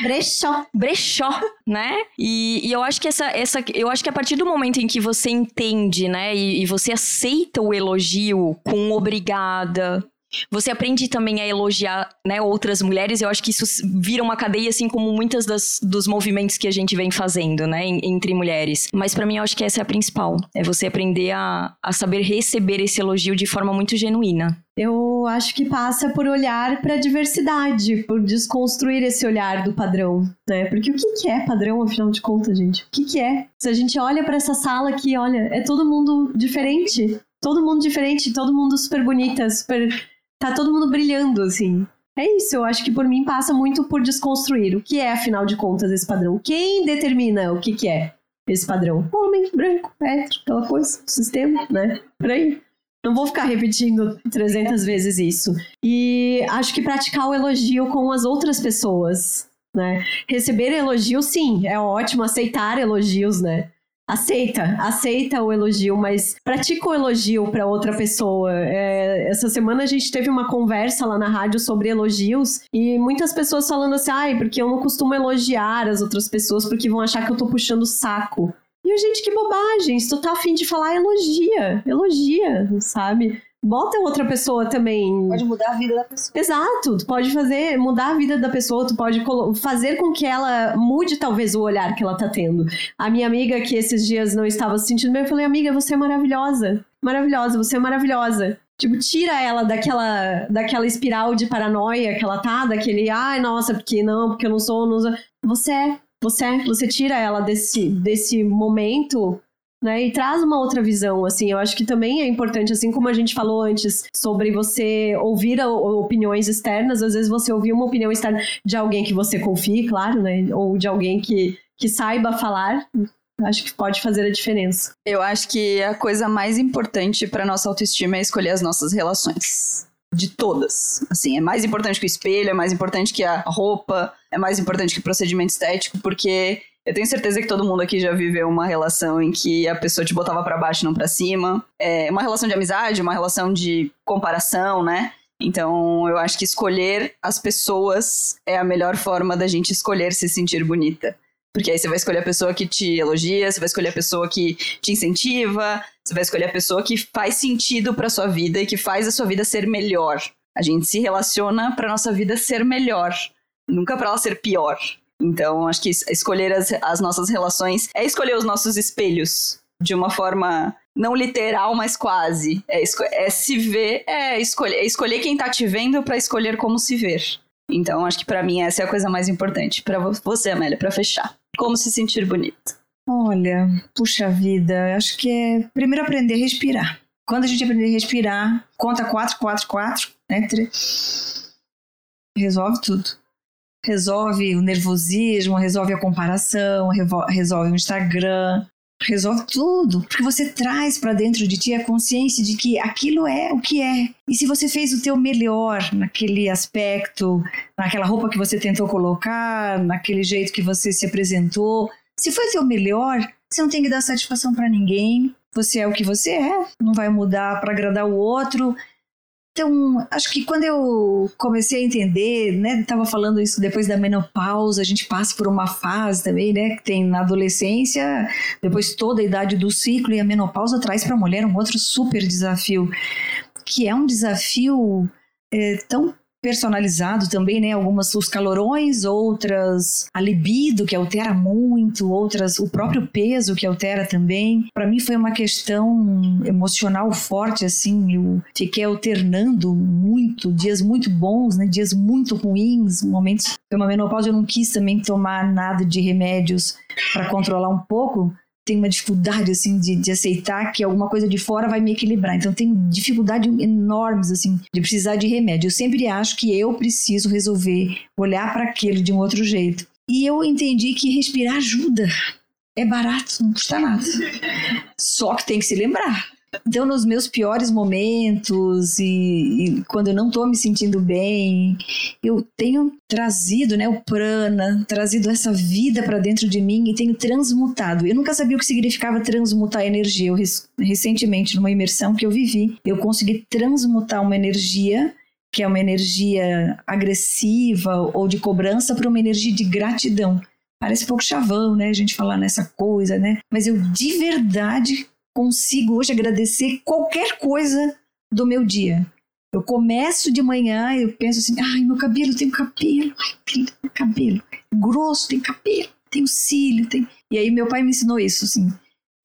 Speaker 1: Brechó.
Speaker 3: Brechó, né? E, e, eu acho que essa, essa. Eu acho que a partir do momento em que você entende, né? E, e você aceita o elogio com obrigada, você aprende também a elogiar né, outras mulheres. Eu acho que isso vira uma cadeia, assim como muitas das, dos movimentos que a gente vem fazendo, né, entre mulheres. Mas para mim, eu acho que essa é a principal. É você aprender a, a saber receber esse elogio de forma muito genuína.
Speaker 1: Eu acho que passa por olhar para a diversidade, por desconstruir esse olhar do padrão, né? Porque o que, que é padrão, afinal de contas, gente? O que, que é? Se a gente olha para essa sala aqui, olha, é todo mundo diferente. Todo mundo diferente, todo mundo super bonita, super tá todo mundo brilhando, assim. É isso, eu acho que por mim passa muito por desconstruir o que é, afinal de contas, esse padrão. Quem determina o que, que é esse padrão? Homem, branco, hétero, aquela coisa, sistema, né? Por aí. Não vou ficar repetindo 300 vezes isso. E acho que praticar o elogio com as outras pessoas, né? Receber elogio, sim, é ótimo. Aceitar elogios, né? Aceita, aceita o elogio, mas pratica o elogio para outra pessoa. É, essa semana a gente teve uma conversa lá na rádio sobre elogios e muitas pessoas falando assim, ai, porque eu não costumo elogiar as outras pessoas porque vão achar que eu tô puxando saco. E, gente, que bobagem. Se tu tá afim de falar, elogia. Elogia, sabe? Bota outra pessoa também.
Speaker 2: Pode mudar a vida da pessoa.
Speaker 1: Exato, tu pode fazer, mudar a vida da pessoa, tu pode fazer com que ela mude talvez o olhar que ela tá tendo. A minha amiga que esses dias não estava se sentindo bem, eu falei, amiga, você é maravilhosa. Maravilhosa, você é maravilhosa. Tipo, tira ela daquela, daquela espiral de paranoia que ela tá, daquele, ai, nossa, porque não, porque eu não sou, não sou. Você é, você é, você tira ela desse, desse momento né? E traz uma outra visão, assim. Eu acho que também é importante, assim como a gente falou antes sobre você ouvir opiniões externas, às vezes você ouvir uma opinião externa de alguém que você confie, claro, né? Ou de alguém que, que saiba falar, acho que pode fazer a diferença.
Speaker 4: Eu acho que a coisa mais importante para nossa autoestima é escolher as nossas relações. De todas. Assim, é mais importante que o espelho, é mais importante que a roupa, é mais importante que o procedimento estético, porque eu tenho certeza que todo mundo aqui já viveu uma relação em que a pessoa te botava para baixo não para cima. É uma relação de amizade, uma relação de comparação, né? Então, eu acho que escolher as pessoas é a melhor forma da gente escolher se sentir bonita. Porque aí você vai escolher a pessoa que te elogia, você vai escolher a pessoa que te incentiva, você vai escolher a pessoa que faz sentido para sua vida e que faz a sua vida ser melhor. A gente se relaciona para nossa vida ser melhor, nunca para ela ser pior. Então, acho que escolher as, as nossas relações é escolher os nossos espelhos de uma forma não literal, mas quase. É, é se ver, é escolher, é escolher quem tá te vendo para escolher como se ver. Então, acho que para mim essa é a coisa mais importante. para você, Amélia, para fechar. Como se sentir bonita.
Speaker 2: Olha, puxa vida, acho que é primeiro aprender a respirar. Quando a gente aprender a respirar, conta 4, 4, 4, né? Resolve tudo resolve o nervosismo, resolve a comparação, resolve o Instagram, resolve tudo, porque você traz para dentro de ti a consciência de que aquilo é o que é. E se você fez o teu melhor naquele aspecto, naquela roupa que você tentou colocar, naquele jeito que você se apresentou, se foi o teu melhor, você não tem que dar satisfação para ninguém. Você é o que você é, não vai mudar para agradar o outro. Então, acho que quando eu comecei a entender, né, estava falando isso depois da menopausa, a gente passa por uma fase também, né, que tem na adolescência, depois toda a idade do ciclo, e a menopausa traz para a mulher um outro super desafio, que é um desafio é, tão personalizado também, né? Algumas os calorões, outras a libido que altera muito, outras o próprio peso que altera também. Para mim foi uma questão emocional forte assim, eu fiquei alternando muito, dias muito bons, né? Dias muito ruins, momentos. Foi uma menopausa eu não quis também tomar nada de remédios para controlar um pouco, tenho uma dificuldade, assim, de, de aceitar que alguma coisa de fora vai me equilibrar. Então, tenho dificuldade enormes, assim, de precisar de remédio. Eu sempre acho que eu preciso resolver, olhar para aquele de um outro jeito. E eu entendi que respirar ajuda. É barato, não custa nada. Só que tem que se lembrar. Então, nos meus piores momentos e, e quando eu não estou me sentindo bem, eu tenho trazido, né, o prana, trazido essa vida para dentro de mim e tenho transmutado. Eu nunca sabia o que significava transmutar energia. Eu, recentemente, numa imersão que eu vivi, eu consegui transmutar uma energia que é uma energia agressiva ou de cobrança, para uma energia de gratidão. Parece um pouco chavão, né? A gente falar nessa coisa, né? Mas eu de verdade consigo hoje agradecer qualquer coisa do meu dia. Eu começo de manhã, eu penso assim, ai, meu cabelo, tem cabelo, ai, tem cabelo, grosso, tem cabelo, tem cílio, tem... E aí meu pai me ensinou isso, assim,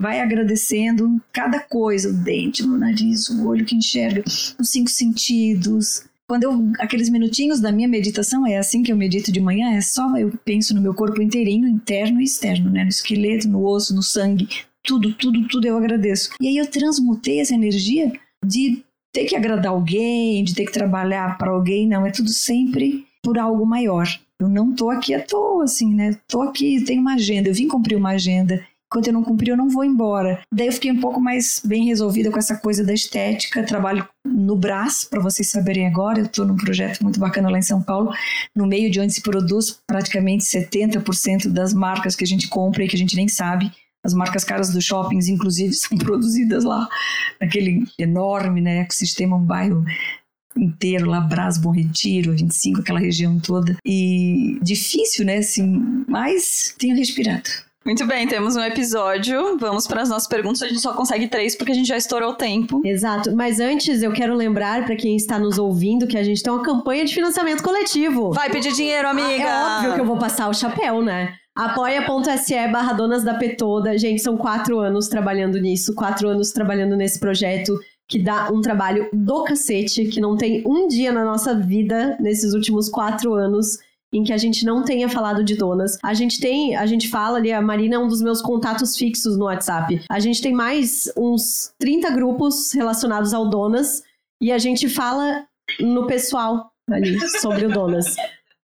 Speaker 2: vai agradecendo cada coisa, o dente, o nariz, o olho que enxerga, os cinco sentidos. Quando eu, aqueles minutinhos da minha meditação, é assim que eu medito de manhã, é só eu penso no meu corpo inteirinho, interno e externo, né? No esqueleto, no osso, no sangue, tudo, tudo, tudo eu agradeço. E aí eu transmutei essa energia de ter que agradar alguém, de ter que trabalhar para alguém, não, é tudo sempre por algo maior. Eu não tô aqui à toa, assim, né? Tô aqui, tenho uma agenda, eu vim cumprir uma agenda. Enquanto eu não cumprir, eu não vou embora. Daí eu fiquei um pouco mais bem resolvida com essa coisa da estética. Trabalho no Brás, para vocês saberem agora. Eu estou num projeto muito bacana lá em São Paulo, no meio de onde se produz praticamente 70% das marcas que a gente compra e que a gente nem sabe. As marcas caras dos shoppings, inclusive, são produzidas lá, naquele enorme né, ecossistema, um bairro inteiro lá, Brás, Bom Retiro, 25, aquela região toda. E difícil, né, assim, mas tenho respirado.
Speaker 4: Muito bem, temos um episódio. Vamos para as nossas perguntas. A gente só consegue três porque a gente já estourou o tempo.
Speaker 1: Exato. Mas antes, eu quero lembrar para quem está nos ouvindo que a gente tem uma campanha de financiamento coletivo.
Speaker 4: Vai pedir dinheiro, amiga!
Speaker 1: É óbvio que eu vou passar o chapéu, né? Apoia.se barra Donas da Petoda. Gente, são quatro anos trabalhando nisso, quatro anos trabalhando nesse projeto que dá um trabalho do cacete, que não tem um dia na nossa vida nesses últimos quatro anos em que a gente não tenha falado de donas. A gente tem, a gente fala ali, a Marina é um dos meus contatos fixos no WhatsApp. A gente tem mais uns 30 grupos relacionados ao donas e a gente fala no pessoal ali sobre o donas.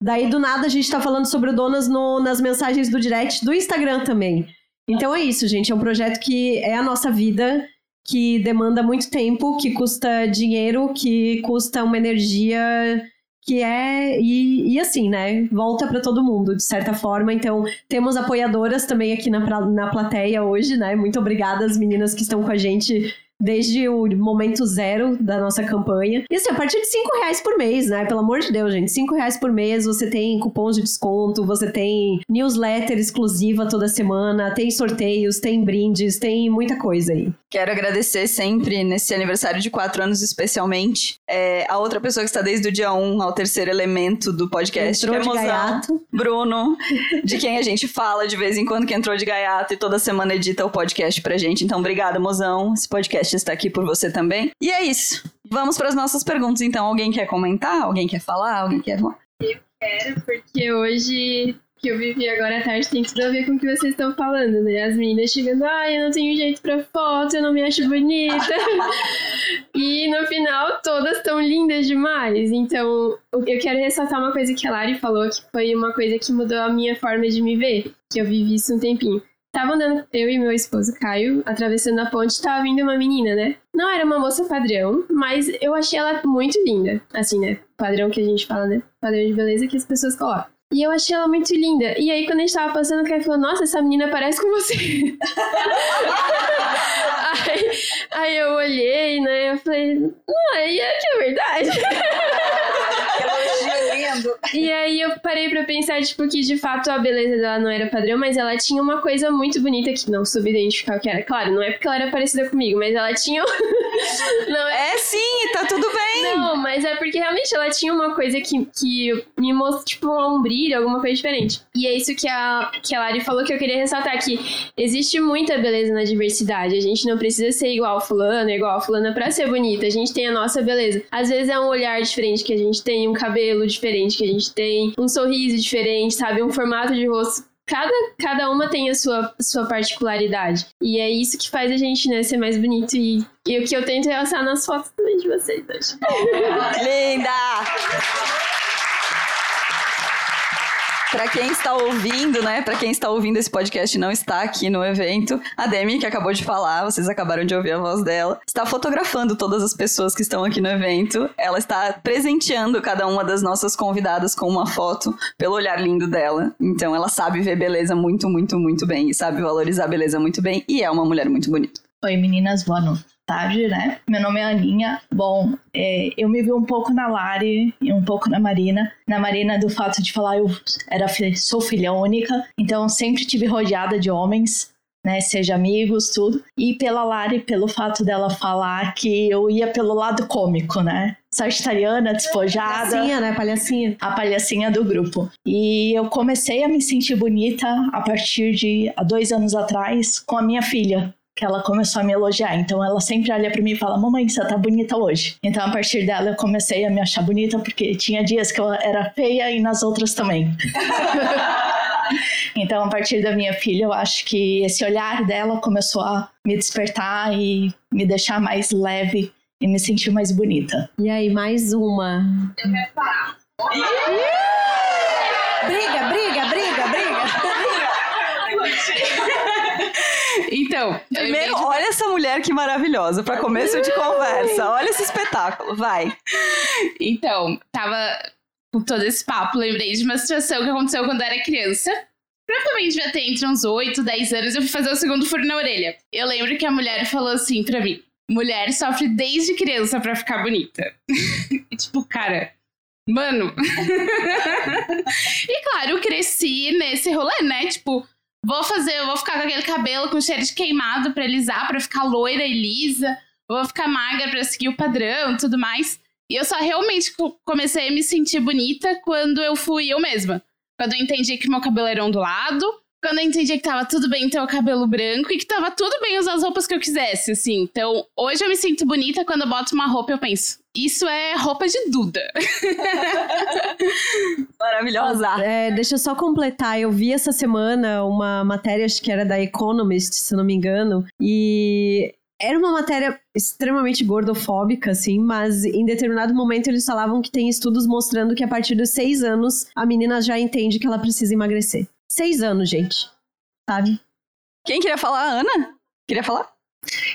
Speaker 1: Daí do nada a gente tá falando sobre o donas no, nas mensagens do direct do Instagram também. Então é isso, gente, é um projeto que é a nossa vida que demanda muito tempo, que custa dinheiro, que custa uma energia que é e, e assim, né? Volta para todo mundo de certa forma. Então temos apoiadoras também aqui na, na plateia hoje, né? Muito obrigada às meninas que estão com a gente desde o momento zero da nossa campanha. E assim, a partir de 5 reais por mês, né? Pelo amor de Deus, gente. 5 reais por mês você tem cupons de desconto, você tem newsletter exclusiva toda semana, tem sorteios, tem brindes, tem muita coisa aí.
Speaker 4: Quero agradecer sempre, nesse aniversário de quatro anos especialmente, é, a outra pessoa que está desde o dia 1 um ao terceiro elemento do podcast,
Speaker 1: entrou
Speaker 4: que é
Speaker 1: gaiato.
Speaker 4: Bruno, de quem a gente fala de vez em quando que entrou de gaiato e toda semana edita o podcast pra gente. Então, obrigada, mozão. Esse podcast está aqui por você também. E é isso. Vamos para as nossas perguntas. Então, alguém quer comentar? Alguém quer falar? Alguém quer...
Speaker 5: Eu quero, porque hoje que eu vivi agora à tarde tem tudo a ver com o que vocês estão falando, né? As meninas chegando, ai, eu não tenho jeito pra foto, eu não me acho bonita. e no final, todas estão lindas demais. Então, eu quero ressaltar uma coisa que a Lari falou, que foi uma coisa que mudou a minha forma de me ver, que eu vivi isso um tempinho. Tava andando, eu e meu esposo Caio, atravessando a ponte, tava vindo uma menina, né? Não era uma moça padrão, mas eu achei ela muito linda. Assim, né? Padrão que a gente fala, né? Padrão de beleza que as pessoas colocam. E eu achei ela muito linda. E aí, quando a gente tava passando, o cara falou: Nossa, essa menina parece com você. aí, aí, eu olhei, né? Eu falei: Não, aí é que é verdade. E aí eu parei pra pensar, tipo, que de fato a beleza dela não era padrão, mas ela tinha uma coisa muito bonita que não soube identificar o que era. Claro, não é porque ela era parecida comigo, mas ela tinha.
Speaker 4: não é... é sim, tá tudo bem.
Speaker 5: Não, mas é porque realmente ela tinha uma coisa que, que me mostrou, tipo, um brilho, alguma coisa diferente. E é isso que a, que a Lari falou que eu queria ressaltar: que existe muita beleza na diversidade. A gente não precisa ser igual fulano, igual fulana pra ser bonita. A gente tem a nossa beleza. Às vezes é um olhar diferente que a gente tem, um cabelo diferente que a gente tem, um sorriso diferente, sabe? Um formato de rosto cada, cada uma tem a sua, sua particularidade. E é isso que faz a gente, né, ser mais bonito. E, e o que eu tento realçar nas fotos também de vocês hoje.
Speaker 4: Linda! Para quem está ouvindo, né? Para quem está ouvindo esse podcast e não está aqui no evento, a Demi, que acabou de falar, vocês acabaram de ouvir a voz dela, está fotografando todas as pessoas que estão aqui no evento. Ela está presenteando cada uma das nossas convidadas com uma foto pelo olhar lindo dela. Então ela sabe ver beleza muito, muito, muito bem e sabe valorizar a beleza muito bem e é uma mulher muito bonita.
Speaker 6: Oi meninas, boa tarde, né? Meu nome é Aninha. Bom, é, eu me vi um pouco na Lari e um pouco na Marina. Na Marina, do fato de falar, eu era, sou filha única, então sempre tive rodeada de homens né? Seja amigos, tudo. E pela Lari, pelo fato dela falar que eu ia pelo lado cômico, né? Sagitariana, despojada.
Speaker 1: Palhacinha, né? Palhacinha.
Speaker 6: A palhacinha do grupo. E eu comecei a me sentir bonita a partir de há dois anos atrás com a minha filha que ela começou a me elogiar. Então ela sempre olha para mim e fala: "Mamãe, você tá bonita hoje". Então a partir dela eu comecei a me achar bonita porque tinha dias que eu era feia e nas outras também. Então, a partir da minha filha, eu acho que esse olhar dela começou a me despertar e me deixar mais leve e me sentir mais bonita.
Speaker 1: E aí, mais uma. Eu quero parar. briga, briga, briga, briga.
Speaker 4: Então, primeiro, de... olha essa mulher que maravilhosa, para começo de conversa. Olha esse espetáculo, vai.
Speaker 7: Então, tava com todo esse papo, lembrei de uma situação que aconteceu quando eu era criança. Provavelmente devia ter entre uns 8, 10 anos, eu fui fazer o segundo furo na orelha. Eu lembro que a mulher falou assim pra mim: mulher sofre desde criança para ficar bonita. e tipo, cara, mano. e claro, eu cresci nesse rolê, né? Tipo, vou fazer, vou ficar com aquele cabelo com cheiro de queimado pra alisar, pra ficar loira e lisa. Vou ficar magra pra seguir o padrão tudo mais. E eu só realmente comecei a me sentir bonita quando eu fui eu mesma. Quando eu entendi que meu cabelo era ondulado, quando eu entendi que tava tudo bem ter o cabelo branco e que tava tudo bem usar as roupas que eu quisesse, assim. Então, hoje eu me sinto bonita quando eu boto uma roupa eu penso, isso é roupa de Duda.
Speaker 4: Maravilhosa.
Speaker 1: É, deixa eu só completar. Eu vi essa semana uma matéria, acho que era da Economist, se não me engano, e era uma matéria extremamente gordofóbica, assim, mas em determinado momento eles falavam que tem estudos mostrando que a partir dos seis anos a menina já entende que ela precisa emagrecer. Seis anos, gente. Sabe?
Speaker 4: Quem queria falar? Ana? Queria falar?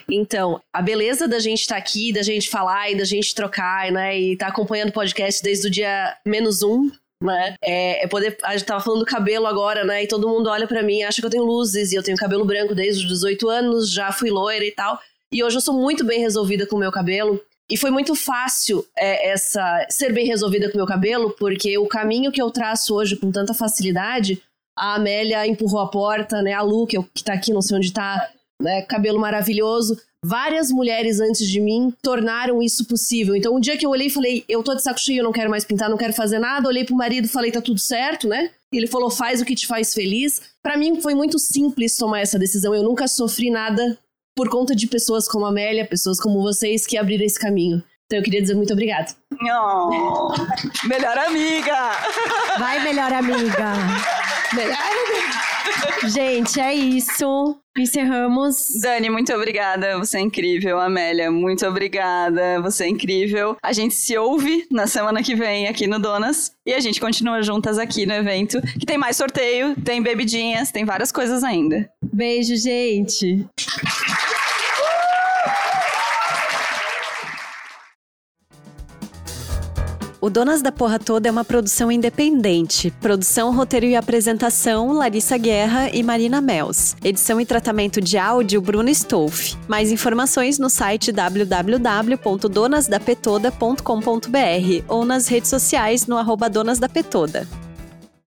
Speaker 8: Então, a beleza da gente estar tá aqui, da gente falar e da gente trocar, né? E estar tá acompanhando o podcast desde o dia menos um, né? É, é, poder. A gente tava falando do cabelo agora, né? E todo mundo olha para mim acha que eu tenho luzes e eu tenho cabelo branco desde os 18 anos, já fui loira e tal. E hoje eu sou muito bem resolvida com o meu cabelo. E foi muito fácil é, essa ser bem resolvida com o meu cabelo, porque o caminho que eu traço hoje com tanta facilidade, a Amélia empurrou a porta, né? A Lu, que, eu, que tá aqui, não sei onde tá, né? Cabelo maravilhoso. Várias mulheres antes de mim tornaram isso possível. Então, um dia que eu olhei e falei, eu tô de saco cheio, eu não quero mais pintar, não quero fazer nada, olhei pro marido e falei, tá tudo certo, né? Ele falou, faz o que te faz feliz. Para mim foi muito simples tomar essa decisão. Eu nunca sofri nada por conta de pessoas como a Amélia, pessoas como vocês que abriram esse caminho. Então eu queria dizer muito obrigado.
Speaker 4: Oh, melhor amiga!
Speaker 1: Vai, melhor amiga! melhor amiga! Gente, é isso. Encerramos.
Speaker 4: Dani, muito obrigada. Você é incrível. Amélia, muito obrigada. Você é incrível. A gente se ouve na semana que vem aqui no Donas. E a gente continua juntas aqui no evento. Que tem mais sorteio, tem bebidinhas, tem várias coisas ainda.
Speaker 1: Beijo, gente.
Speaker 9: O Donas da Porra Toda é uma produção independente. Produção, roteiro e apresentação: Larissa Guerra e Marina Mels. Edição e tratamento de áudio: Bruno Stolf. Mais informações no site www.donasdapetoda.com.br ou nas redes sociais no arroba Donas da Petoda.